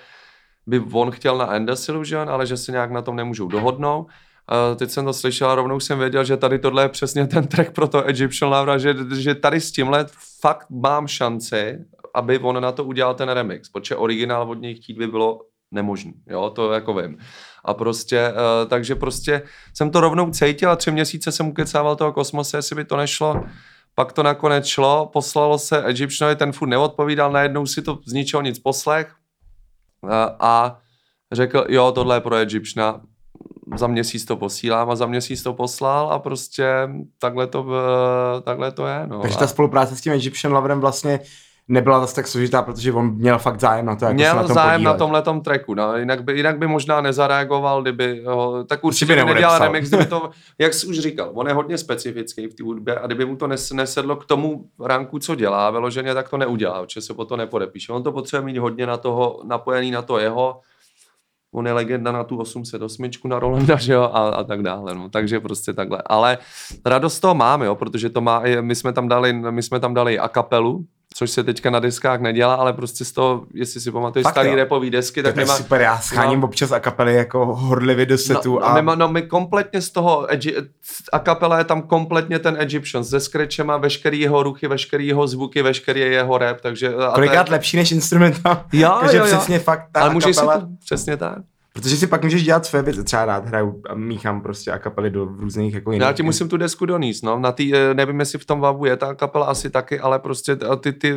by on chtěl na Endless Illusion, ale že se nějak na tom nemůžou dohodnout. Uh, teď jsem to slyšel a rovnou jsem věděl, že tady tohle je přesně ten track pro to Egyptian Lavra, že, že tady s tímhle fakt mám šanci, aby on na to udělal ten remix, protože originál od něj chtít by bylo nemožný, jo, to jako vím. A prostě, uh, takže prostě jsem to rovnou cítil a tři měsíce jsem ukecával toho kosmose, jestli by to nešlo. Pak to nakonec šlo, poslalo se Egyptianovi, ten furt neodpovídal, najednou si to z ničeho nic poslech uh, a řekl, jo, tohle je pro Egyptiana, za měsíc to posílám a za měsíc to poslal a prostě takhle to, eh, takhle to je. No. Takže ta spolupráce s tím Egyptian Loverem vlastně nebyla zase tak složitá, protože on měl fakt zájem na to, jako Měl se na tom zájem podílet. na tomhle tracku, no. jinak, by, jinak by možná nezareagoval, kdyby, ho, tak určitě by nedělal remix, kdyby to, jak jsi už říkal, on je hodně specifický v té hudbě a kdyby mu to nes, nesedlo k tomu ranku, co dělá vyloženě, tak to neudělá, protože se po to nepodepíše. On to potřebuje mít hodně na toho, napojený na to jeho, on je legenda na tu 808 na Rolanda, že jo, a, a tak dále, no. takže prostě takhle. Ale radost toho máme, jo, protože to má, my jsme tam dali, my jsme tam dali a kapelu, což se teďka na deskách nedělá, ale prostě z toho, jestli si pamatuješ starý jo. repový desky, tak Tak to je my má, super, já scháním no. občas a kapely jako horlivě do setu no, a my, má- no, my kompletně z toho, a kapela je tam kompletně ten Egyptian, se scratchem veškerý jeho ruchy, veškerý jeho zvuky, veškerý jeho rap, takže... a to je- kolikrát lepší než instrumentál. Jo, Takže jo, jo. přesně fakt ta ale můžeš si to, přesně tak. Protože si pak můžeš dělat své věci, třeba rád hraju a míchám prostě a kapely do různých jako jiných. Já ti musím tu desku donést, no. Na tý, eh, nevím, jestli v tom vavu je ta kapela asi taky, ale prostě t- ty, ty,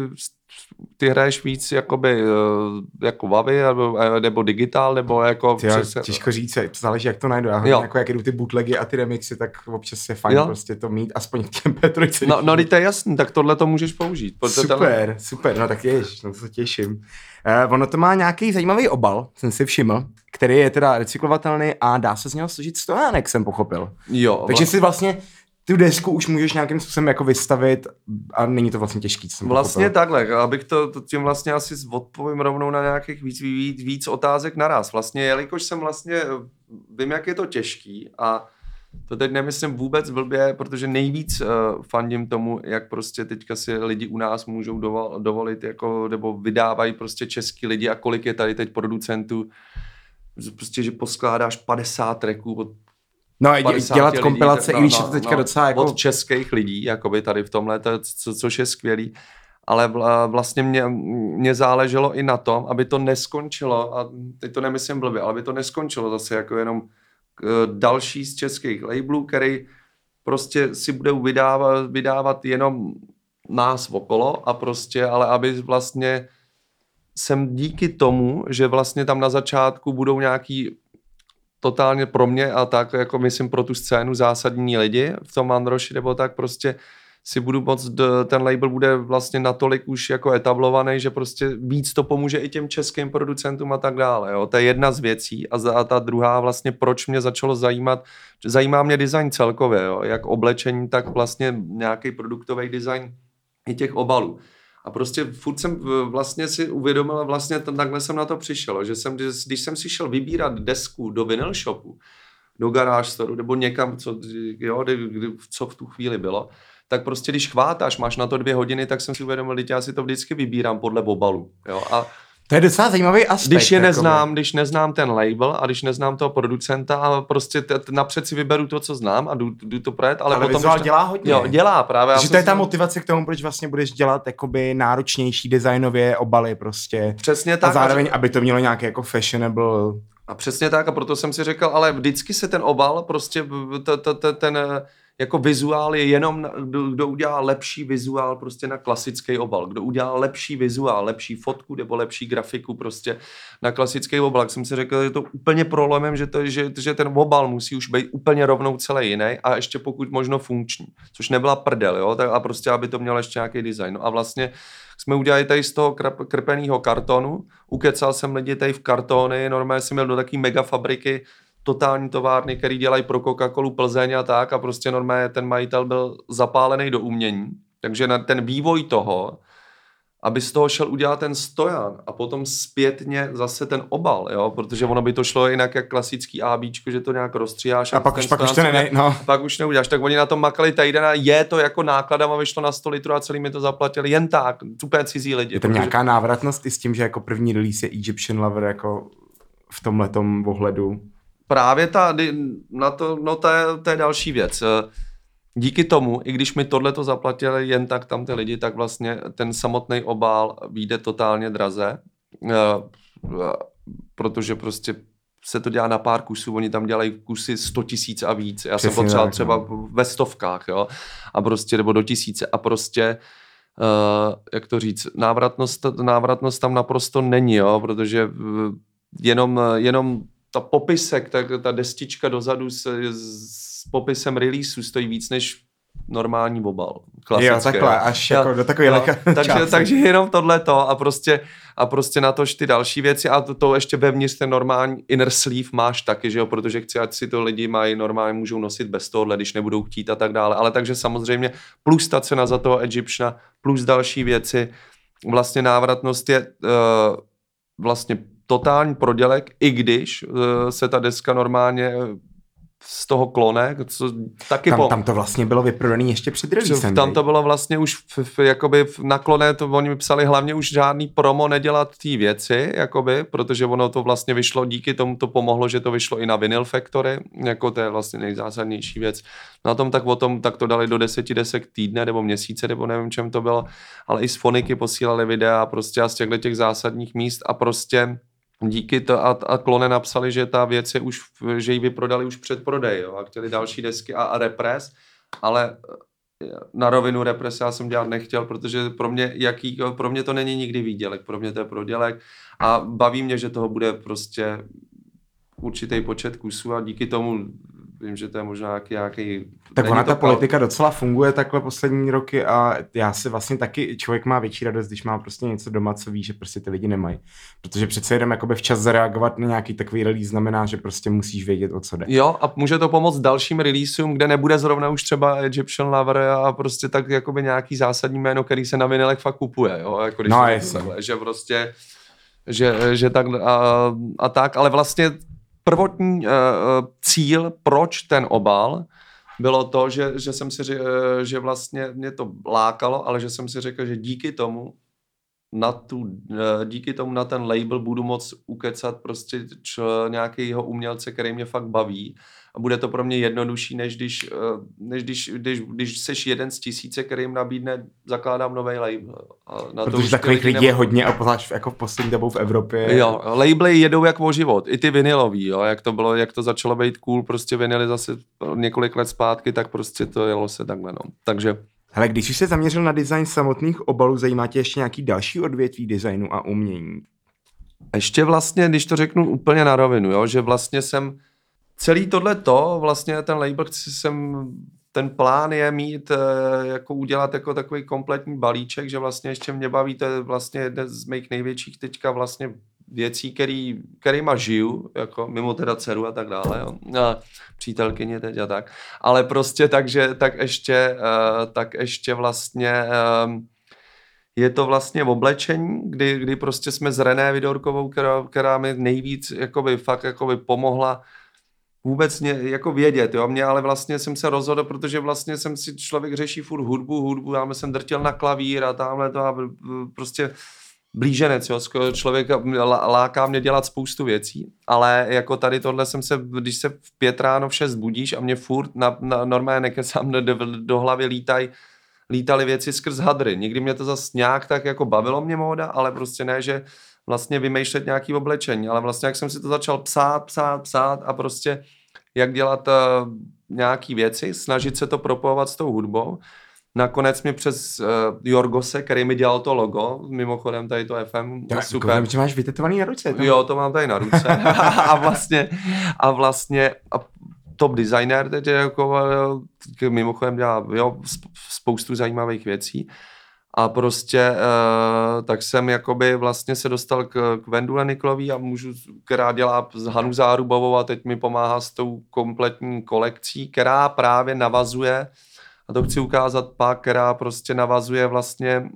ty hraješ víc jakoby, eh, jako vavy, nebo, eh, nebo digitál, nebo jako... Tyjo, přes- těžko říct, to záleží, jak to najdu. Já hodně Jo. jako jak jdu ty bootlegy a ty remixy, tak občas je fajn Jo. prostě to mít, aspoň v těm P3. No, no, to je jasný, tak tohle to můžeš použít. Super, tenhle- super, no tak jež, no to se těším. Uh, ono to má nějaký zajímavý obal, jsem si všiml, který je teda recyklovatelný a dá se z něho složit stojánek, jsem pochopil. Jo, Takže si vlastně tu desku už můžeš nějakým způsobem jako vystavit a není to vlastně těžký, co jsem Vlastně pochopil. takhle, abych to, to tím vlastně asi odpovím rovnou na nějakých víc, víc, víc otázek naraz. Vlastně, jelikož jsem vlastně, vím, jak je to těžký a to teď nemyslím vůbec blbě, protože nejvíc uh, fandím tomu, jak prostě teďka si lidi u nás můžou dovol, dovolit, jako, nebo vydávají prostě český lidi a kolik je tady teď producentů, prostě, že poskládáš 50 tracků od No a dě- 50 dělat lidí, kompilace, no, i když no, je to teďka no, docela jako... Od českých lidí, jakoby tady v tomhle, to, co, což je skvělý. Ale vla- vlastně mě, mě záleželo i na tom, aby to neskončilo, a teď to nemyslím blbě, ale aby to neskončilo zase jako jenom další z českých labelů, který prostě si budou vydávat, vydávat jenom nás okolo a prostě, ale aby vlastně jsem díky tomu, že vlastně tam na začátku budou nějaký totálně pro mě a tak jako myslím pro tu scénu zásadní lidi v tom Androši nebo tak prostě si budu moc, ten label bude vlastně natolik už jako etablovaný, že prostě víc to pomůže i těm českým producentům a tak dále. Jo. To je jedna z věcí a, za, a ta druhá vlastně, proč mě začalo zajímat, zajímá mě design celkově, jo. jak oblečení, tak vlastně nějaký produktový design i těch obalů. A prostě furt jsem vlastně si uvědomil, vlastně takhle jsem na to přišel, že jsem, když, jsem si šel vybírat desku do vinyl shopu, do garáž nebo někam, co, jo, kdy, kdy, co v tu chvíli bylo, tak prostě když chvátáš, máš na to dvě hodiny, tak jsem si uvědomil, že já si to vždycky vybírám podle obalu. Jo? A To je docela zajímavý aspekt. když je neznám, když neznám ten label a když neznám toho producenta a prostě t- t- napřed si vyberu to, co znám a jdu, jdu to projet, ale, Ale potom... když- dělá hodně. Jo, dělá právě. Takže to je ta to- motivace k tomu, proč vlastně budeš dělat jakoby náročnější designově obaly prostě. Přesně tak. A zároveň, aby to mělo nějaké jako fashionable... A přesně tak, a proto jsem si řekl, ale vždycky se ten obal, prostě v- t- t- t- ten jako vizuál je jenom, kdo, kdo udělá lepší vizuál prostě na klasický obal, kdo udělá lepší vizuál, lepší fotku nebo lepší grafiku prostě na klasický obal. Tak jsem si řekl, že je to úplně problémem, že, to, že, že ten obal musí už být úplně rovnou celý jiný a ještě pokud možno funkční, což nebyla prdel, jo, tak a prostě, aby to mělo ještě nějaký design. No a vlastně jsme udělali tady z toho krp, krpeného kartonu, ukecal jsem lidi tady v kartony, normálně jsem měl do takové mega fabriky totální továrny, který dělají pro Coca-Colu Plzeň a tak a prostě normálně ten majitel byl zapálený do umění. Takže na ten vývoj toho, aby z toho šel udělat ten stojan a potom zpětně zase ten obal, jo, protože ono by to šlo jinak jak klasický ABčko, že to nějak rozstříháš. A, a pak, už, pak už to ne, no. Pak už neuděláš, tak oni na tom makali týden a je to jako nákladama vyšlo na 100 litrů a celý mi to zaplatili jen tak, úplně cizí lidi. Je tam protože... nějaká návratnost i s tím, že jako první release je Egyptian Lover jako v tomhletom ohledu? Právě ta, na to, no to je, to je další věc díky tomu, i když mi tohle to zaplatili jen tak tam ty lidi, tak vlastně ten samotný obal vyjde totálně draze, eh, protože prostě se to dělá na pár kusů, oni tam dělají kusy 100 tisíc a víc. Já Přesně jsem potřeboval třeba no. ve stovkách, jo, a prostě, nebo do tisíce a prostě Uh, jak to říct, návratnost, návratnost tam naprosto není, jo, protože jenom, jenom ta popisek, ta, ta destička dozadu s, s popisem releaseu stojí víc než normální obal. Klasické. Jo, takhle, až jako do takové no, takže, takže jenom tohle to a prostě, a prostě na tož ty další věci a to, to ještě vevnitř ten normální inner sleeve máš taky, že jo, protože chci, ať si to lidi mají normálně, můžou nosit bez tohohle, když nebudou chtít a tak dále, ale takže samozřejmě plus ta cena za toho Egyptiana, plus další věci, vlastně návratnost je uh, vlastně totální prodělek, i když uh, se ta deska normálně z toho klone, co taky tam, po... tam to vlastně bylo vyprodané ještě před releasem. Tam to bylo vlastně už v, v, jakoby v, na klone, to oni mi psali hlavně už žádný promo nedělat ty věci, jakoby, protože ono to vlastně vyšlo, díky tomu to pomohlo, že to vyšlo i na Vinyl Factory, jako to je vlastně nejzásadnější věc. Na tom tak o tom, tak to dali do deseti desek týdne nebo měsíce, nebo nevím, čem to bylo, ale i z Foniky posílali videa prostě a z těchto těch zásadních míst a prostě díky to a, a Klone napsali, že ta věc je už, že ji vyprodali už před prodej jo, a chtěli další desky a, a Repres, ale eh, na rovinu Repres já jsem dělat nechtěl, protože pro mě, jaký, pro mě to není nikdy výdělek, pro mě to je prodělek a baví mě, že toho bude prostě určitý počet kusů a díky tomu vím, že to je možná nějaký, nějaký tak ona ta pal... politika docela funguje takhle poslední roky a já si vlastně taky, člověk má větší radost, když má prostě něco doma, co ví, že prostě ty lidi nemají. Protože přece jenom jakoby včas zareagovat na nějaký takový release znamená, že prostě musíš vědět, o co jde. Jo, a může to pomoct dalším releaseům, kde nebude zrovna už třeba Egyptian Lover a prostě tak jakoby nějaký zásadní jméno, který se na vinilech fakt kupuje, jo, jako když no, takhle, že prostě že, že tak a, a tak, ale vlastně prvotní uh, cíl, proč ten obal, bylo to, že, že jsem si řekl, eh, že vlastně mě to lákalo, ale že jsem si řekl, že díky tomu na tu, díky tomu na ten label budu moc ukecat prostě nějakého umělce, který mě fakt baví a bude to pro mě jednodušší, než když, eh, než když, když, když seš jeden z tisíce, který jim nabídne, zakládám nový label. A na Protože to takových lidí je hodně a pozáč jako v poslední dobou v Evropě. Jo, labely jedou jak o život, i ty vinilový, jo, jak to bylo, jak to začalo být cool, prostě vinily zase několik let zpátky, tak prostě to jelo se takhle, no. Takže Hele, když už se zaměřil na design samotných obalů, zajímá tě ještě nějaký další odvětví designu a umění? Ještě vlastně, když to řeknu úplně na rovinu, jo, že vlastně jsem celý tohle to, vlastně ten label jsem, ten plán je mít, eh, jako udělat jako takový kompletní balíček, že vlastně ještě mě baví, to je vlastně jeden z mých největších teďka vlastně věcí, který, kterýma žiju, jako mimo teda dceru a tak dále, jo. A přítelkyně teď a tak, ale prostě takže, tak ještě, uh, tak ještě vlastně um, je to vlastně v oblečení, kdy, kdy prostě jsme s René Vidorkovou, která, která mi nejvíc jakoby, fakt jakoby pomohla vůbec mě, jako vědět, jo, mě ale vlastně jsem se rozhodl, protože vlastně jsem si, člověk řeší furt hudbu, hudbu, já jsem drtil na klavír a tamhle to a prostě blíženec, jo, člověk láká mě dělat spoustu věcí, ale jako tady tohle jsem se, když se v pět ráno v šest budíš a mě furt na, na normálně nekecám do, do, hlavy lítaj, lítaly věci skrz hadry. Nikdy mě to zase nějak tak jako bavilo mě móda, ale prostě ne, že vlastně vymýšlet nějaký oblečení, ale vlastně jak jsem si to začal psát, psát, psát a prostě jak dělat uh, nějaký věci, snažit se to propojovat s tou hudbou. Nakonec mi přes uh, Jorgose, který mi dělal to logo, mimochodem tady to FM, Já, super. Koukám, že máš vytetovaný na ruce. To? Jo, to mám tady na ruce. a vlastně, a vlastně a top designer teď jako, mimochodem dělá jo, spoustu zajímavých věcí. A prostě uh, tak jsem jakoby vlastně se dostal k, k Vendule Niklový a můžu, která dělá s Hanu Zárubovou a teď mi pomáhá s tou kompletní kolekcí, která právě navazuje, a to chci ukázat pak, která prostě navazuje vlastně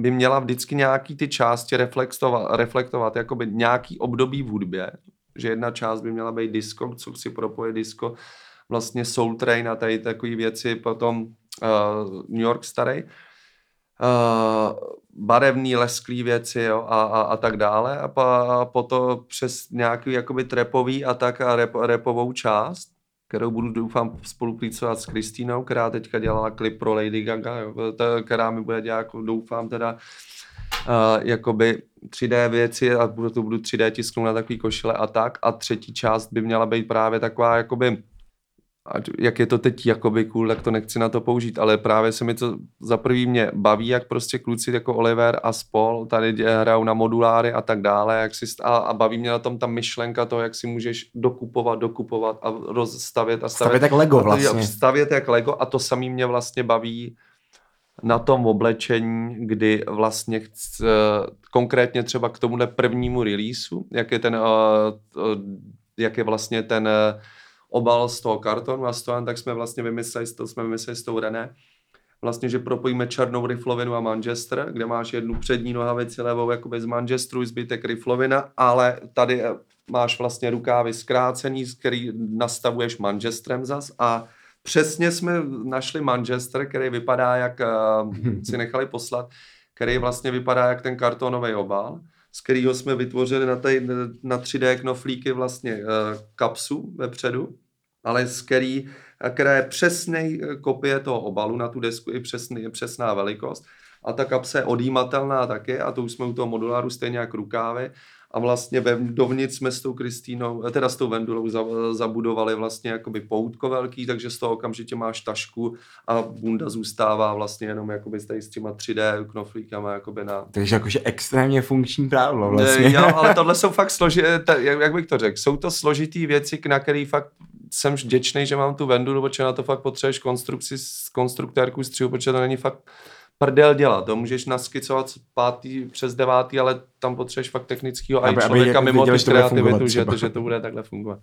by měla vždycky nějaký ty části reflektovat, reflektovat jakoby nějaký období v hudbě, že jedna část by měla být disco, co si propoje disco, vlastně Soul Train a tady takové věci, potom uh, New York starý, uh, barevný, lesklý věci jo, a, a, a tak dále a, pa, a potom přes nějaký jakoby trepový a tak a rep, repovou část, kterou budu doufám spolupracovat s Kristýnou, která teďka dělala klip pro Lady Gaga, jo, která mi bude dělat, jako doufám teda, uh, jakoby 3D věci a budu, to budu 3D tisknout na takový košile a tak. A třetí část by měla být právě taková jakoby jak je to teď jakoby cool, tak to nechci na to použít, ale právě se mi to za prvý mě baví, jak prostě kluci jako Oliver a Spol tady hrajou na moduláry a tak dále, jak si, a, a baví mě na tom ta myšlenka toho, jak si můžeš dokupovat, dokupovat a rozstavět a stavět. Stavět jak Lego vlastně. Stavět jak Lego a to samý mě vlastně baví na tom oblečení, kdy vlastně chc, konkrétně třeba k tomuhle prvnímu releaseu, jak je ten, uh, uh, jak je vlastně ten obal z toho kartonu a stojan, tak jsme vlastně vymysleli, to jsme vymysleli s tou René, vlastně, že propojíme černou riflovinu a Manchester, kde máš jednu přední nohavici levou jakoby z Manchesteru, zbytek riflovina, ale tady eh, máš vlastně rukávy zkrácený, který nastavuješ Manchesterem zas. A přesně jsme našli Manchester, který vypadá jak, uh, si nechali poslat, který vlastně vypadá jak ten kartonový obal, z kterého jsme vytvořili na, tady, na 3D knoflíky vlastně uh, kapsu vepředu, ale z který, která je přesný kopie toho obalu na tu desku i přesný, přesná velikost. A ta kapsa je odjímatelná taky a to už jsme u toho moduláru stejně jak rukávy a vlastně dovnitř jsme s tou Kristýnou, eh, teda s tou Vendulou zabudovali vlastně jakoby poutko velký, takže z toho okamžitě máš tašku a bunda zůstává vlastně jenom jakoby s, s těma 3D knoflíkama jakoby na... Takže jakože extrémně funkční právo vlastně. Jo, ale tohle jsou fakt složité, jak, jak bych to řekl, jsou to složitý věci, na který fakt jsem vděčný, že mám tu Vendulu, protože na to fakt potřebuješ konstrukci, konstruktérku střihu, protože to není fakt prdel dělat. To můžeš naskicovat pátý přes devátý, ale tam potřebuješ fakt technického a i člověka mimo tu kreativitu, že to, že to bude takhle fungovat.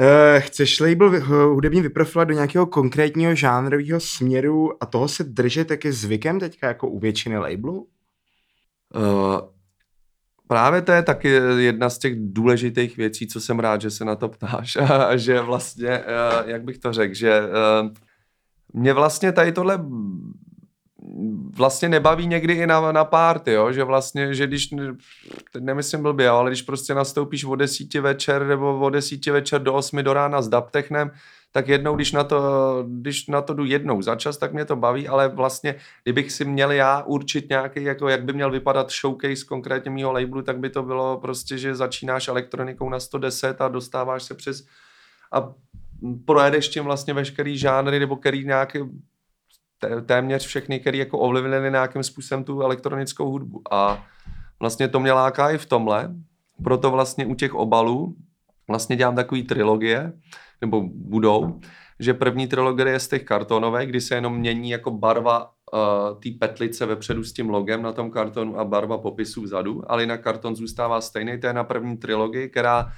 Uh, chceš label hudebně vyprofilovat do nějakého konkrétního žánrového směru a toho se držet taky zvykem teďka jako u většiny labelů? Uh, právě to je taky jedna z těch důležitých věcí, co jsem rád, že se na to ptáš. A že vlastně, uh, jak bych to řekl, že uh, mě vlastně tady tohle vlastně nebaví někdy i na, na párty, jo? že vlastně, že když, teď nemyslím blbě, ale když prostě nastoupíš o desíti večer nebo o desíti večer do osmi do rána s daptechnem, tak jednou, když na, to, když na to jdu jednou za čas, tak mě to baví, ale vlastně, kdybych si měl já určit nějaký, jako jak by měl vypadat showcase konkrétně mýho labelu, tak by to bylo prostě, že začínáš elektronikou na 110 a dostáváš se přes a projedeš tím vlastně veškerý žánry nebo který nějaký téměř všechny, který jako ovlivnili nějakým způsobem tu elektronickou hudbu. A vlastně to mě láká i v tomhle, proto vlastně u těch obalů vlastně dělám takový trilogie, nebo budou, že první trilogie je z těch kartonové, kdy se jenom mění jako barva uh, té petlice vepředu s tím logem na tom kartonu a barva popisu vzadu, ale jinak karton zůstává stejný, to je na první trilogii, která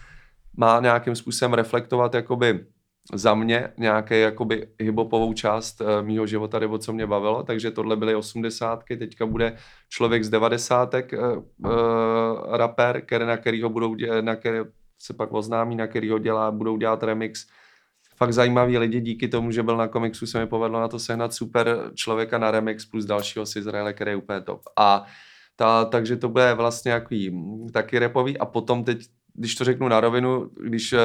má nějakým způsobem reflektovat jakoby za mě nějaký jakoby hibopovou část uh, mýho života, nebo co mě bavilo, takže tohle byly osmdesátky, teďka bude člověk z devadesátek, uh, uh, rapper, který, na kterýho budou, dě, na který se pak oznámí, na kterýho dělá, budou dělat remix. Fakt zajímaví lidi, díky tomu, že byl na komiksu, se mi povedlo na to sehnat super člověka na remix plus dalšího z Izraele, který je úplně top. A ta, takže to bude vlastně jaký taky repový a potom teď když to řeknu na rovinu, když uh,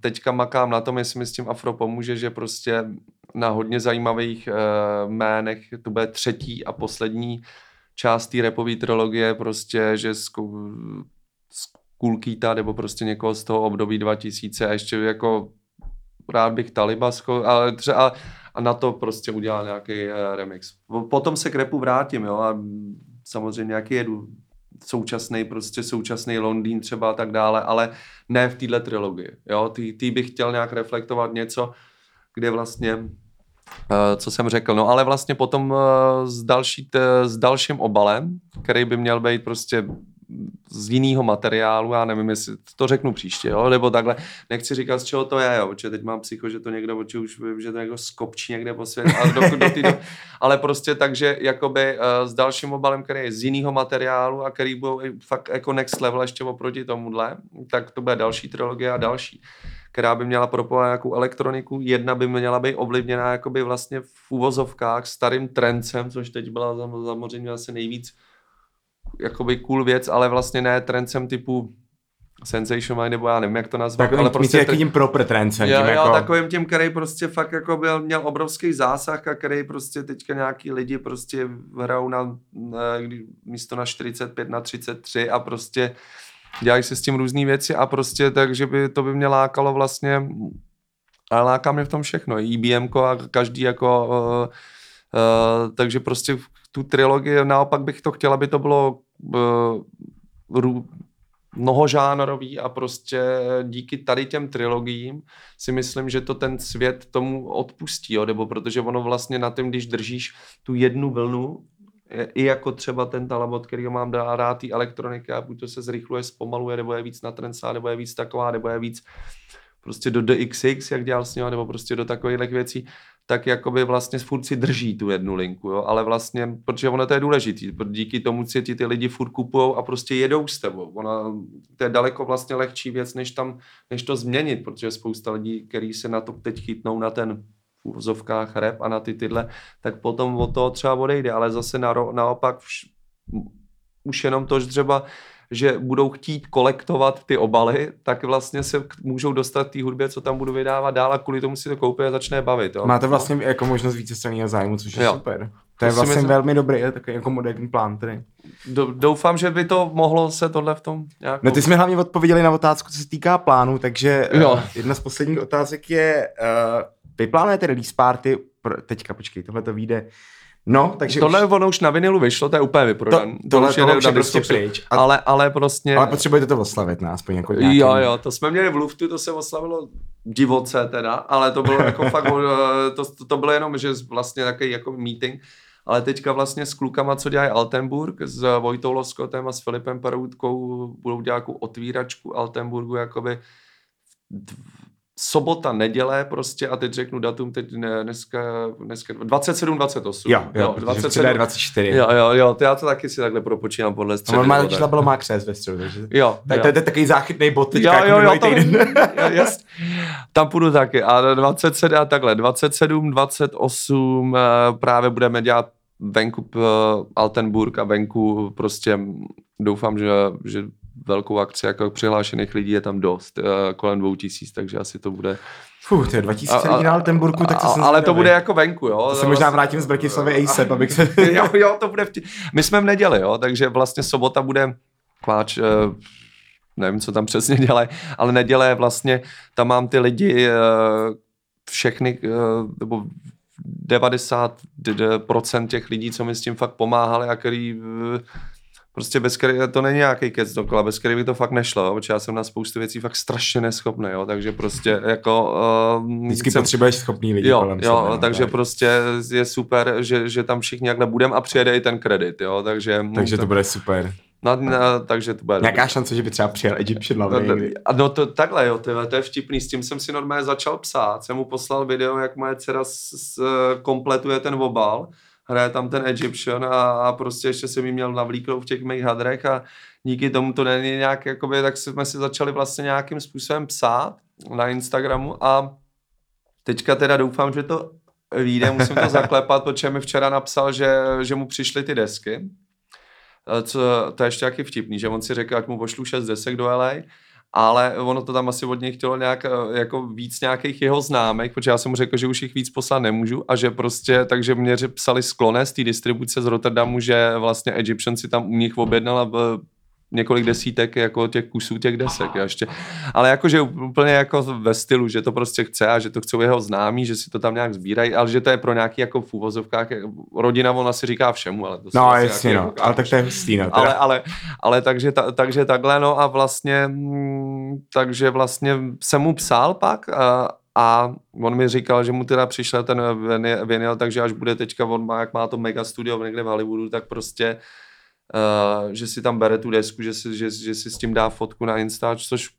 teďka makám na tom, jestli mi s tím afro pomůže, že prostě na hodně zajímavých uh, jménech to bude třetí a poslední část té repové trilogie, prostě, že z, Kulkýta nebo prostě někoho z toho období 2000 a ještě jako rád bych Talibasko, ale třeba a na to prostě udělal nějaký uh, remix. Potom se k repu vrátím, jo, a samozřejmě nějaký jedu současný, prostě současný Londýn třeba a tak dále, ale ne v téhle trilogii. Jo? Tý, tý bych chtěl nějak reflektovat něco, kde vlastně Uh, co jsem řekl, no ale vlastně potom uh, s, další, t, s dalším obalem, který by měl být prostě z jiného materiálu, já nevím, jestli to řeknu příště, jo? nebo takhle, nechci říkat, z čeho to je, jo? protože teď mám psycho, že to někdo, oči už vím, že to někdo skopčí někde po světě, ale, do, do do, ale prostě takže jakoby uh, s dalším obalem, který je z jiného materiálu a který budou fakt jako next level ještě oproti tomuhle, tak to bude další trilogie a další která by měla propovat nějakou elektroniku, jedna by měla být ovlivněná jakoby vlastně v úvozovkách starým trencem, což teď byla samozřejmě asi nejvíc jakoby cool věc, ale vlastně ne trencem typu Sensation Mind, nebo já nevím, jak to nazvat. Takovým, ale prostě myslí, tím proper trencem. Jo, tím jo, jako... takovým tím, který prostě fakt jako byl, měl obrovský zásah a který prostě teďka nějaký lidi prostě hrajou na, na místo na 45 na 33 a prostě dělají se s tím různé věci a prostě takže by to by mě lákalo vlastně ale láká mě v tom všechno, IBM a každý jako uh, uh, takže prostě tu trilogii, naopak bych to chtěl, aby to bylo uh, mnohožánrový a prostě díky tady těm trilogiím si myslím, že to ten svět tomu odpustí, jo, nebo protože ono vlastně na tím, když držíš tu jednu vlnu, i jako třeba ten talabot, který mám rád, tý elektronika, buď to se zrychluje, zpomaluje, nebo je víc natrensá, nebo je víc taková, nebo je víc prostě do DXX, jak dělal s ním, nebo prostě do takových věcí, tak jakoby vlastně furt si drží tu jednu linku, jo? ale vlastně, protože ono to je důležitý, díky tomu si ti ty lidi furt kupují a prostě jedou s tebou. Ona, to je daleko vlastně lehčí věc, než tam, než to změnit, protože spousta lidí, kteří se na to teď chytnou na ten v úvozovkách rap a na ty tyhle, tak potom od toho třeba odejde, ale zase na, naopak vš, už jenom to, že třeba že budou chtít kolektovat ty obaly, tak vlastně se můžou dostat té hudbě, co tam budu vydávat dál a kvůli tomu si to koupí a začne bavit. Jo? Máte vlastně jako možnost více straného zájmu, což je jo. super. To je vlastně myslím, velmi dobrý, je takový jako moderní plán tedy. Doufám, že by to mohlo se tohle v tom nějak... No ty jsme hlavně odpověděli na otázku, co se týká plánu, takže jo. Uh, jedna z posledních otázek je, uh, vy plánujete release party, pro, teďka počkej, tohle to vyjde No, takže tohle už... ono už na vinilu vyšlo, to je úplně vyprodan. To, tohle, to už je prostě pryč. A, ale, ale prostě... Ale potřebujete to oslavit, na aspoň jako nějaký... Jo, jo, to jsme měli v Luftu, to se oslavilo divoce teda, ale to bylo jako fakt, eh, to, to, to bylo jenom, že vlastně takový jako meeting, ale teďka vlastně s klukama, co dělají Altenburg, s Vojtou Loskotem a s Filipem Paroutkou budou dělat jako otvíračku Altenburgu, jakoby sobota, neděle prostě a teď řeknu datum, teď ne, dneska, dneska 27, 28. Jo, jo, jo 27, 24. Jo, jo, jo, to já to taky si takhle propočínám podle středy. A normálně čísla bylo má křes ve středu, takže jo, tak, jo. To, je, takový záchytný bod teďka, jo, jo, jo, tam, tam půjdu taky a 27 a takhle, 27, 28 eh, právě budeme dělat venku uh, Altenburg a venku prostě doufám, že, že velkou akci, jako přihlášených lidí je tam dost, uh, kolem dvou tisíc, takže asi to bude... Fuh, to je 2000 lidí na Altenburku, tak to a, Ale to bude jako venku, jo. To se možná vrátím z Bratislavy ASAP, abych se... jo, jo, to bude vtip. My jsme v neděli, jo, takže vlastně sobota bude kváč, uh, nevím, co tam přesně dělají, ale neděle vlastně, tam mám ty lidi, uh, všechny, nebo 90% těch lidí, co mi s tím fakt pomáhali a který prostě bez který, to není nějaký kec dokola, bez který by to fakt nešlo, jo, protože já jsem na spoustu věcí fakt strašně neschopný, jo, takže prostě jako... Uh, Vždycky jsem, potřebuješ schopný lidi jo, kolem jo, sebe, no, takže tak. prostě je super, že, že tam všichni jakhle budeme a přijede i ten kredit, jo, takže... Takže to, bude super. No, no, takže to bude. Nějaká šance, že by třeba přijel Egyptian Lover no, no, no to takhle, jo, to, to je vtipný, s tím jsem si normálně začal psát, jsem mu poslal video, jak moje dcera s, s, kompletuje ten obal hraje tam ten Egyptian a, a prostě ještě jsem mi měl navlíklou v těch mých hadrech a díky tomu to není nějak, jakoby, tak jsme si začali vlastně nějakým způsobem psát na Instagramu a teďka teda doufám, že to vyjde, musím to zaklepat, protože mi včera napsal, že, že mu přišly ty desky, co, to je ještě jaký vtipný, že on si řekl, ať mu pošlu šest desek do LA ale ono to tam asi od něj chtělo nějak, eh, jako víc nějakých jeho známek, protože já jsem mu řekl, že už jich víc poslat nemůžu a že prostě, takže mě psali skloné z té distribuce z Rotterdamu, že vlastně Egyptian si tam u nich objednal a eh, několik desítek jako těch kusů těch desek ještě. Ale jakože úplně jako ve stylu, že to prostě chce a že to chcou jeho známí, že si to tam nějak sbírají, ale že to je pro nějaký jako v úvozovkách, rodina ona si říká všemu, ale to No jasně no, ale tak to je hustý, no, ale, ale, ale, takže, ta, takže takhle no a vlastně, mm, takže vlastně jsem mu psal pak a, a on mi říkal, že mu teda přišel ten vinyl, takže až bude teďka, on má, jak má to mega studio někde v Hollywoodu, tak prostě Uh, že si tam bere tu desku, že si, že, že si s tím dá fotku na Insta, což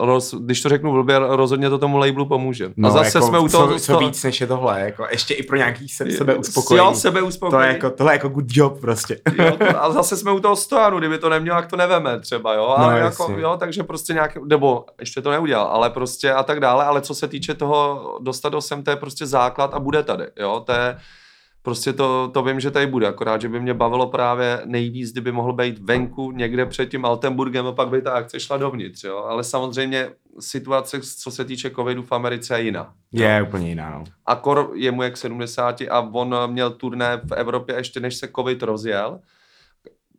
roz, když to řeknu blbě, rozhodně to tomu labelu pomůže. No, a zase jako, jsme u toho... Co, co víc než je tohle, jako ještě i pro nějaký se, sebe uspokojení. Jo, sebe uspokojení. To je jako, tohle je jako good job prostě. Jo, to, a zase jsme u toho stojanu, kdyby to neměl, jak to neveme třeba, jo. A no, jako, jo, takže prostě nějaký, nebo ještě to neudělal, ale prostě a tak dále, ale co se týče toho dostat do sem, to je prostě základ a bude tady, jo, to je, prostě to, to vím, že tady bude, akorát, že by mě bavilo právě nejvíc, kdyby mohl být venku někde před tím Altenburgem a pak by ta akce šla dovnitř, jo? ale samozřejmě situace, co se týče covidu v Americe je jiná. Je jo? úplně jiná, no. A Kor je mu jak 70 a on měl turné v Evropě ještě než se covid rozjel,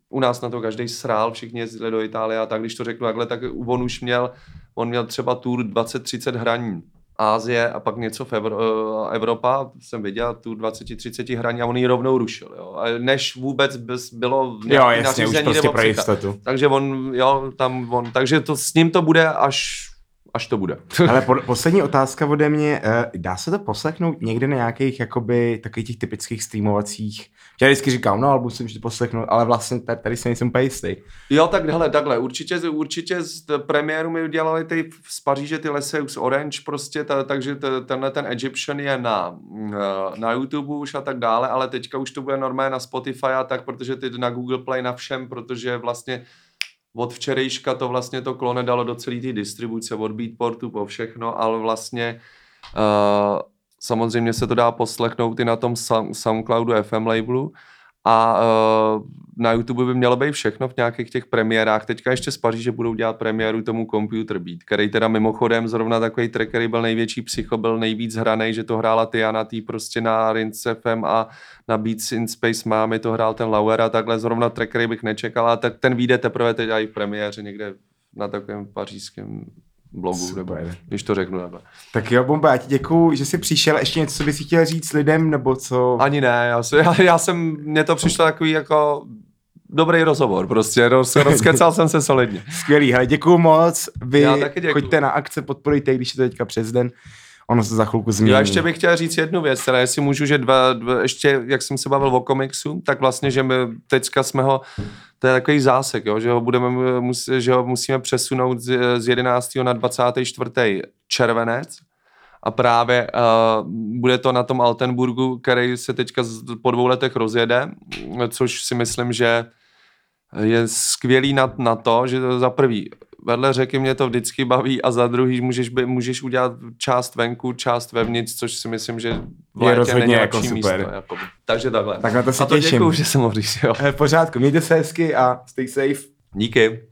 u nás na to každý srál, všichni jezdili do Itálie a tak, když to řeknu takhle, tak on už měl, on měl třeba tour 20-30 hraní Ázie a pak něco v Evro, uh, Evropa, jsem viděl tu 20-30 hraní a on ji rovnou rušil. Jo. A než vůbec bys bylo v jo, jasně, už prostě pro jistotu. Takže on, jo, tam on, takže to s ním to bude až až to bude. Ale po, poslední otázka ode mě. Eh, dá se to poslechnout někde na nějakých jakoby takových těch typických streamovacích? Já vždycky říkám, no, album si můžete poslechnout, ale vlastně tady, tady se nejsem úplně jistý. Jo, tak hele, takhle, určitě, určitě z premiéru mi udělali ty z Paříže ty Leseus Orange prostě, ta, takže t, tenhle ten Egyptian je na, eh, na YouTube už a tak dále, ale teďka už to bude normálně na Spotify a tak, protože ty na Google Play na všem, protože vlastně od včerejška to vlastně to klone dalo do celé té distribuce, od Beatportu po všechno, ale vlastně uh, samozřejmě se to dá poslechnout i na tom Soundcloudu FM labelu a uh, na YouTube by mělo být všechno v nějakých těch premiérách. Teďka ještě z Paříže budou dělat premiéru tomu Computer Beat, který teda mimochodem zrovna takový track, který byl největší psycho, byl nejvíc hraný, že to hrála Tiana tý prostě na Rince FM a na Beats in Space máme to hrál ten Lauer a takhle zrovna track, který bych nečekal, a tak ten vyjde teprve teď i v premiéře někde na takovém pařížském blogu, Super. nebo když to řeknu takhle. Tak jo, Bomba, já ti děkuju, že jsi přišel. Ještě něco, co bys chtěl říct lidem, nebo co? Ani ne, já, já, já jsem, mně to přišlo takový jako dobrý rozhovor, prostě roz, rozkecal jsem se solidně. Skvělý, hele, děkuju moc. Vy choďte na akce, podporujte, když je to teďka přes den ono se za chvilku změní. Já ještě bych chtěl říct jednu věc, teda jestli můžu, že dva, dva, ještě, jak jsem se bavil o komiksu, tak vlastně, že my teďka jsme ho, to je takový zásek, jo, že ho budeme, mus, že ho musíme přesunout z, z 11. na 24. červenec, a právě uh, bude to na tom Altenburgu, který se teďka po dvou letech rozjede, což si myslím, že je skvělý na, na to, že za prvý vedle řeky mě to vždycky baví a za druhý můžeš, by, můžeš udělat část venku, část vevnitř, což si myslím, že v je rozhodně jako super. Místo, jakoby. Takže takhle. Tak na to si a to těším. děkuju, že jsem mohl říct, jo. V pořádku, mějte se hezky a stay safe. Díky.